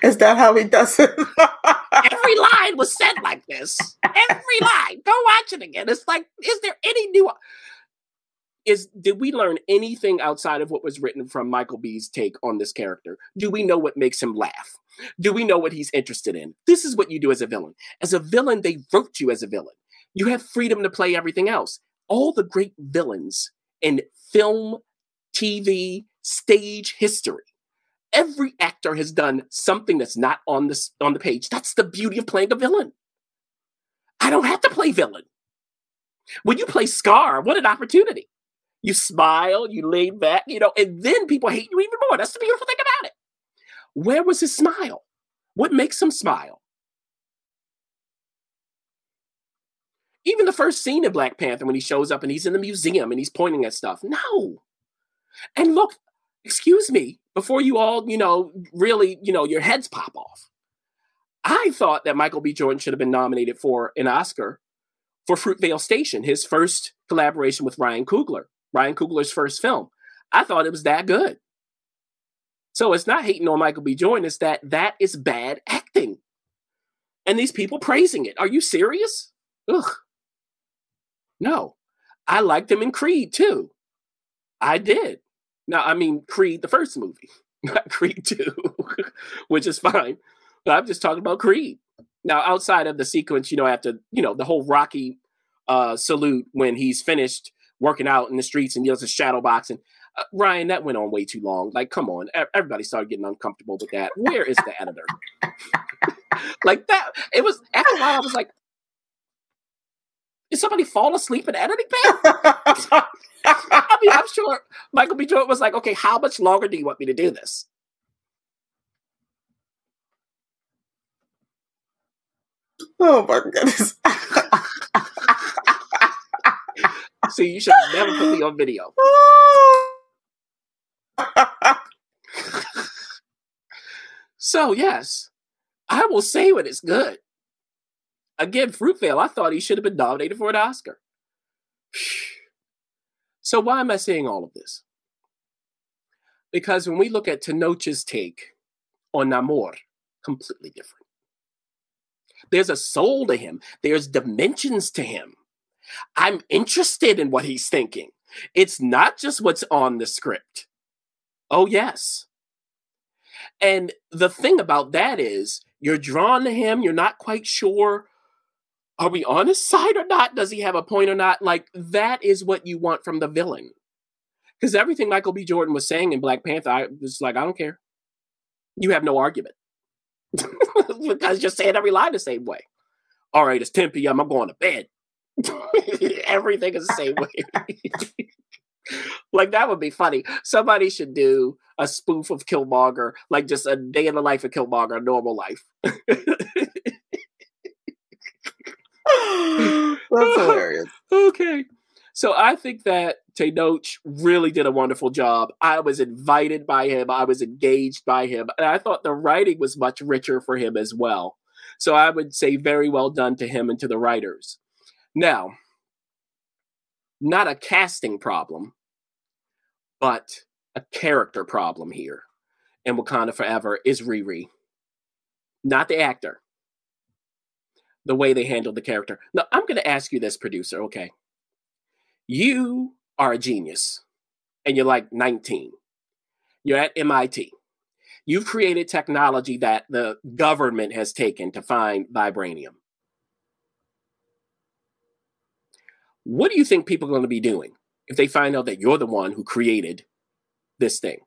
Is that how he does it? Every line was said like this. Every line. Go watch it again. It's like, is there any new? is did we learn anything outside of what was written from Michael B's take on this character? Do we know what makes him laugh? Do we know what he's interested in? This is what you do as a villain. As a villain, they wrote you as a villain. You have freedom to play everything else. All the great villains in film, TV, stage history. Every actor has done something that's not on this on the page. That's the beauty of playing a villain. I don't have to play villain. When you play Scar, what an opportunity. You smile, you lay back, you know, and then people hate you even more. That's the beautiful thing about it. Where was his smile? What makes him smile? Even the first scene in Black Panther when he shows up and he's in the museum and he's pointing at stuff. No. And look, excuse me, before you all, you know, really, you know, your heads pop off. I thought that Michael B. Jordan should have been nominated for an Oscar for Fruitvale Station, his first collaboration with Ryan Coogler. Ryan Coogler's first film. I thought it was that good. So it's not hating on Michael B. Jordan, it's that that is bad acting. And these people praising it. Are you serious? Ugh. No. I liked him in Creed too. I did. Now, I mean, Creed, the first movie, not Creed 2, which is fine. But I'm just talking about Creed. Now, outside of the sequence, you know, after, you know, the whole Rocky uh, salute when he's finished working out in the streets and yells a shadow boxing. Uh, Ryan, that went on way too long. Like, come on. Everybody started getting uncomfortable with that. Where is the editor? like that. It was after a while. I was like, did somebody fall asleep in editing bed? I mean, I'm sure Michael B. Jordan was like, okay, how much longer do you want me to do this? Oh my goodness. so you should never put me on video. so yes, I will say when it's good. Again, Fruitvale, I thought he should have been nominated for an Oscar. So why am I saying all of this? Because when we look at Tenoch's take on Namor, completely different. There's a soul to him. There's dimensions to him. I'm interested in what he's thinking. It's not just what's on the script. Oh, yes. And the thing about that is, you're drawn to him, you're not quite sure are we on his side or not? Does he have a point or not? Like, that is what you want from the villain. Because everything Michael B. Jordan was saying in Black Panther, I was like, I don't care. You have no argument. because you're saying every line the same way. All right, it's 10 p.m. I'm going to bed. Everything is the same way. like that would be funny. Somebody should do a spoof of Killmonger, like just a day in the life of Killmonger, a normal life. That's hilarious. okay. So I think that Tenoch really did a wonderful job. I was invited by him. I was engaged by him. And I thought the writing was much richer for him as well. So I would say very well done to him and to the writers. Now, not a casting problem, but a character problem here in Wakanda Forever is Riri. Not the actor. The way they handled the character. Now, I'm going to ask you this, producer, okay? You are a genius and you're like 19. You're at MIT. You've created technology that the government has taken to find vibranium. What do you think people are going to be doing if they find out that you're the one who created this thing?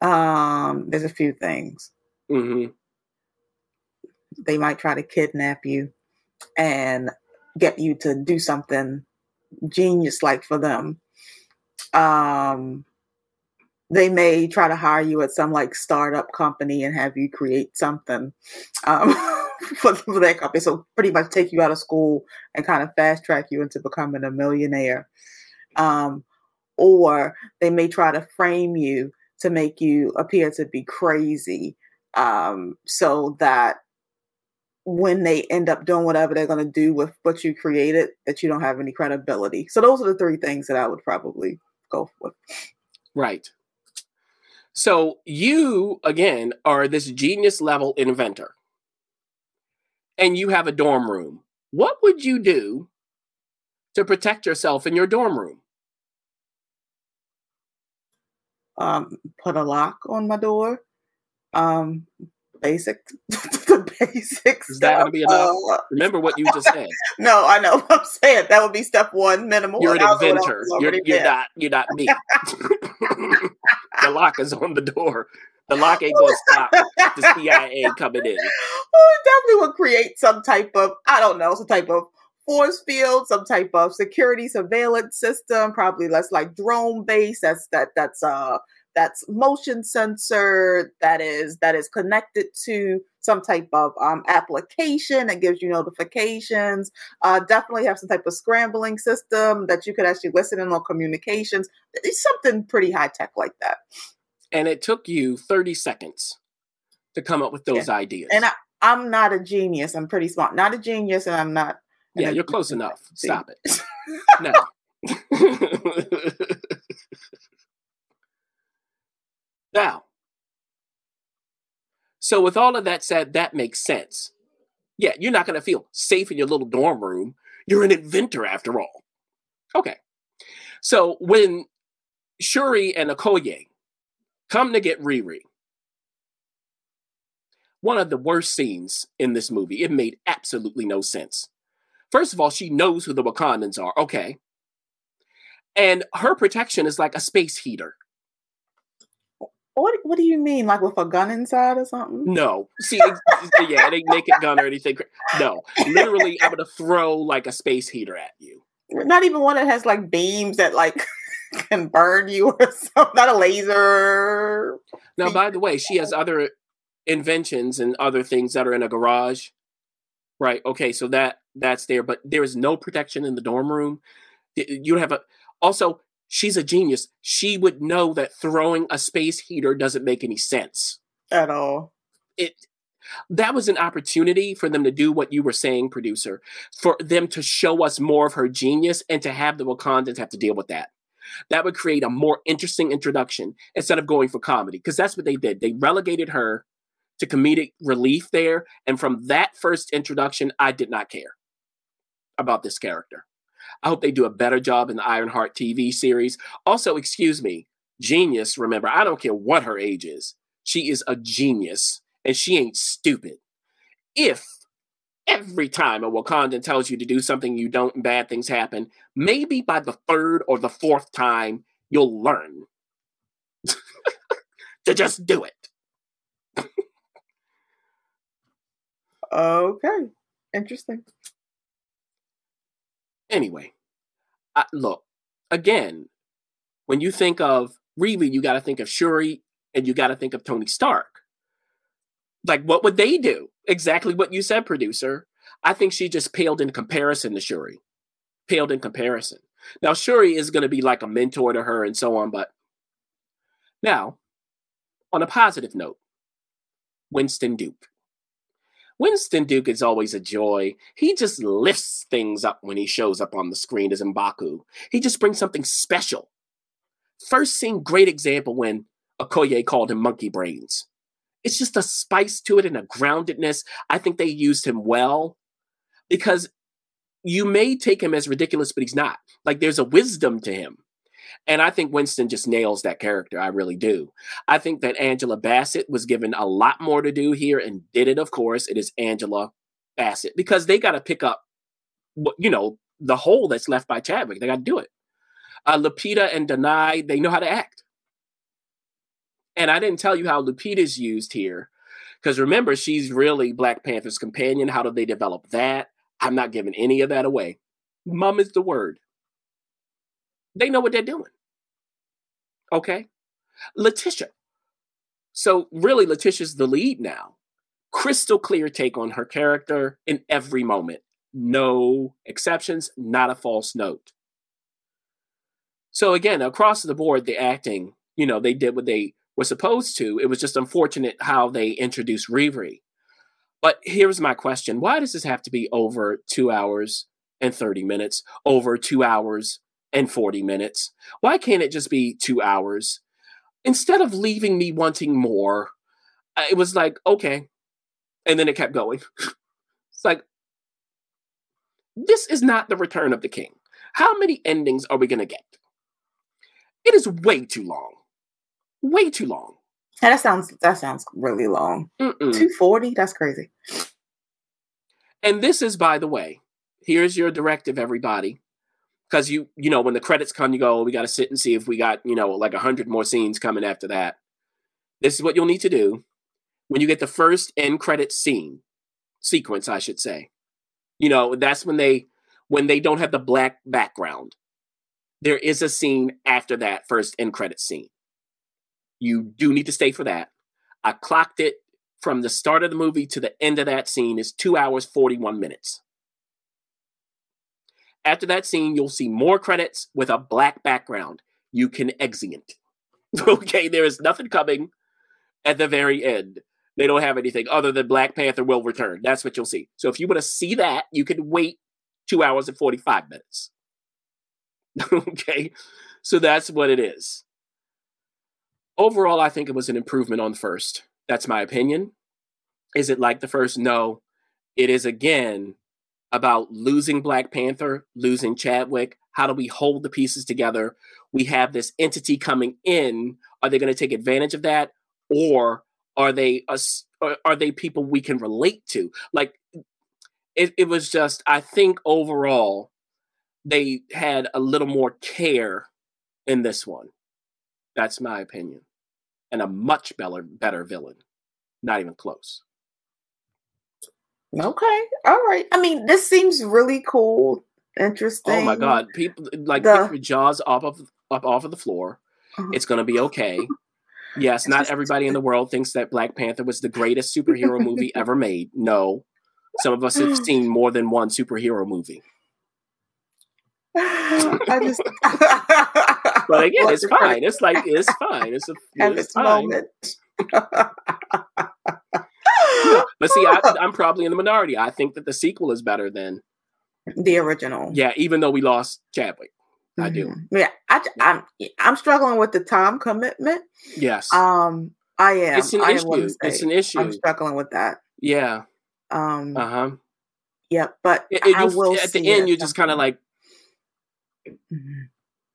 Um, there's a few things. Mm-hmm. They might try to kidnap you and get you to do something genius like for them. Um, they may try to hire you at some like startup company and have you create something um, for, for that company. So pretty much take you out of school and kind of fast track you into becoming a millionaire. Um, or they may try to frame you to make you appear to be crazy um, so that when they end up doing whatever they're going to do with what you created that you don't have any credibility. So those are the three things that i would probably go with. Right. So you again are this genius level inventor. And you have a dorm room. What would you do to protect yourself in your dorm room? Um, put a lock on my door. Um, basic the basics. Is that going to be enough? Uh, Remember what you just said. no, I know what I'm saying. That would be step one, minimal. You're an inventor. You're, you're not. You're not me. the lock is on the door. The lock ain't going to stop the CIA coming in. Well, it definitely would create some type of I don't know, some type of force field, some type of security surveillance system, probably less like drone based. That's that that's uh that's motion sensor that is that is connected to some type of um, application that gives you notifications. Uh, definitely have some type of scrambling system that you could actually listen in on communications. It's something pretty high tech like that. And it took you 30 seconds to come up with those yeah. ideas. And I, i'm not a genius. I'm pretty smart. Not a genius and i'm not yeah you're close enough. stop it. No Now, so with all of that said, that makes sense. Yeah, you're not going to feel safe in your little dorm room. You're an inventor after all. Okay. So when Shuri and Okoye come to get Riri, one of the worst scenes in this movie, it made absolutely no sense. First of all, she knows who the Wakandans are. Okay. And her protection is like a space heater. What What do you mean, like with a gun inside or something? No. See, yeah, it ain't naked gun or anything. No, literally, I'm gonna throw like a space heater at you. Not even one that has like beams that like can burn you or something. Not a laser. Now, by the way, she has other inventions and other things that are in a garage. Right. Okay. So that that's there, but there is no protection in the dorm room. You have a also she's a genius. She would know that throwing a space heater doesn't make any sense at all. It that was an opportunity for them to do what you were saying, producer, for them to show us more of her genius and to have the Wakandans have to deal with that. That would create a more interesting introduction instead of going for comedy, because that's what they did. They relegated her to comedic relief there. And from that first introduction, I did not care about this character. I hope they do a better job in the Ironheart TV series. Also, excuse me, genius, remember, I don't care what her age is. She is a genius and she ain't stupid. If every time a Wakandan tells you to do something you don't and bad things happen, maybe by the third or the fourth time, you'll learn to just do it. okay. Interesting. Anyway, I, look, again, when you think of Riri, you got to think of Shuri and you got to think of Tony Stark. Like, what would they do? Exactly what you said, producer. I think she just paled in comparison to Shuri. Paled in comparison. Now, Shuri is going to be like a mentor to her and so on, but now, on a positive note, Winston Duke. Winston Duke is always a joy. He just lifts things up when he shows up on the screen as Mbaku. He just brings something special. First scene, great example when Okoye called him monkey brains. It's just a spice to it and a groundedness. I think they used him well because you may take him as ridiculous, but he's not. Like there's a wisdom to him. And I think Winston just nails that character. I really do. I think that Angela Bassett was given a lot more to do here and did it, of course. It is Angela Bassett because they got to pick up, you know, the hole that's left by Chadwick. They got to do it. Uh, Lupita and Danai, they know how to act. And I didn't tell you how Lupita's used here because remember, she's really Black Panther's companion. How do they develop that? I'm not giving any of that away. Mum is the word. They know what they're doing. Okay. Letitia. So really, Letitia's the lead now. Crystal clear take on her character in every moment. No exceptions, not a false note. So again, across the board, the acting, you know, they did what they were supposed to. It was just unfortunate how they introduced Riri. But here's my question why does this have to be over two hours and 30 minutes, over two hours and 40 minutes? Why can't it just be two hours? Instead of leaving me wanting more, uh, it was like, okay. And then it kept going. it's like, this is not the return of the king. How many endings are we going to get? It is way too long. Way too long. that sounds that sounds really long. Two forty. That's crazy. And this is, by the way, here's your directive, everybody. Because you, you know, when the credits come, you go, oh, we got to sit and see if we got, you know, like a hundred more scenes coming after that. This is what you'll need to do when you get the first end credit scene sequence, I should say. You know, that's when they when they don't have the black background. There is a scene after that first end credit scene. You do need to stay for that. I clocked it from the start of the movie to the end of that scene is two hours, 41 minutes. After that scene, you'll see more credits with a black background. You can exeunt. okay, there is nothing coming at the very end. They don't have anything other than Black Panther will return. That's what you'll see. So if you want to see that, you can wait two hours and 45 minutes. okay, so that's what it is. Overall, I think it was an improvement on the first. That's my opinion. Is it like the first? No. It is again about losing Black Panther, losing Chadwick. How do we hold the pieces together? We have this entity coming in. Are they going to take advantage of that, or are they us? Are they people we can relate to? Like it, it was just. I think overall, they had a little more care in this one. That's my opinion, and a much better better villain. Not even close. Okay. All right. I mean, this seems really cool, interesting. Oh my god. People like the... your jaws off of up off of the floor. Uh-huh. It's gonna be okay. Yes, not everybody in the world thinks that Black Panther was the greatest superhero movie ever made. No. Some of us have seen more than one superhero movie. I just But again, it's fine. It's like it's fine. It's a it's fine. moment. but see, I, am probably in the minority. I think that the sequel is better than the original. Yeah, even though we lost Chadwick, mm-hmm. I do. Mm-hmm. Yeah, I, am I'm, I'm struggling with the time commitment. Yes. Um, I am. It's an I issue. It's an issue. I'm struggling with that. Yeah. Um. Uh huh. Yeah, but it, it, I will. At the end, you're just kind of like. Mm-hmm.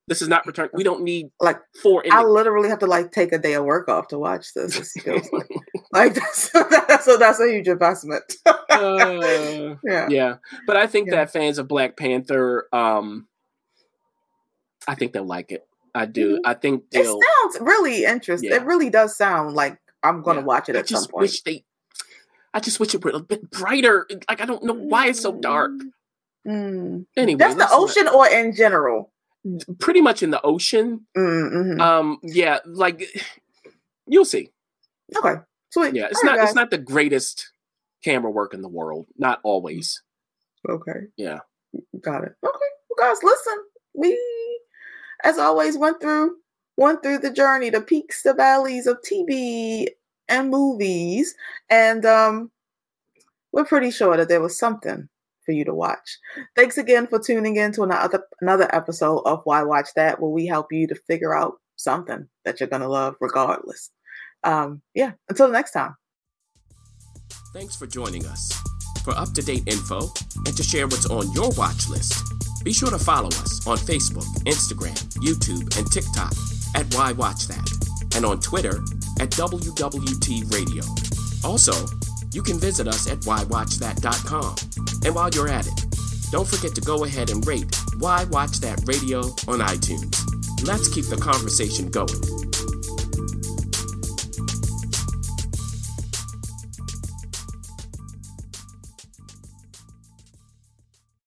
This is not return. We don't need like four. I literally have to like take a day of work off to watch this. It feels like, like that's, that's, so that's a huge investment. uh, yeah, yeah. But I think yeah. that fans of Black Panther, um, I think they'll like it. I do. Mm-hmm. I think it sounds really interesting. Yeah. It really does sound like I'm going to yeah. watch it at some point. Wish they, I just wish it were a bit brighter. Like I don't know why it's so dark. Mm. Anyway, that's the ocean not... or in general pretty much in the ocean. Mm-hmm. Um, yeah, like you'll see. Okay, sweet. Yeah, it's All not right, it's not the greatest camera work in the world. Not always. Okay. Yeah. Got it. Okay, well, guys, listen. We, as always, went through went through the journey, the peaks, the valleys of TV and movies, and um, we're pretty sure that there was something for you to watch. Thanks again for tuning in to another another episode of Why Watch That, where we help you to figure out something that you're gonna love regardless. Um, yeah, until next time. Thanks for joining us. for up to date info and to share what's on your watch list. Be sure to follow us on Facebook, Instagram, YouTube, and TikTok at Why Watch That, and on Twitter at WWT Radio. Also, you can visit us at whywatchthat.com. And while you're at it, don't forget to go ahead and rate Why Watch That Radio on iTunes. Let's keep the conversation going.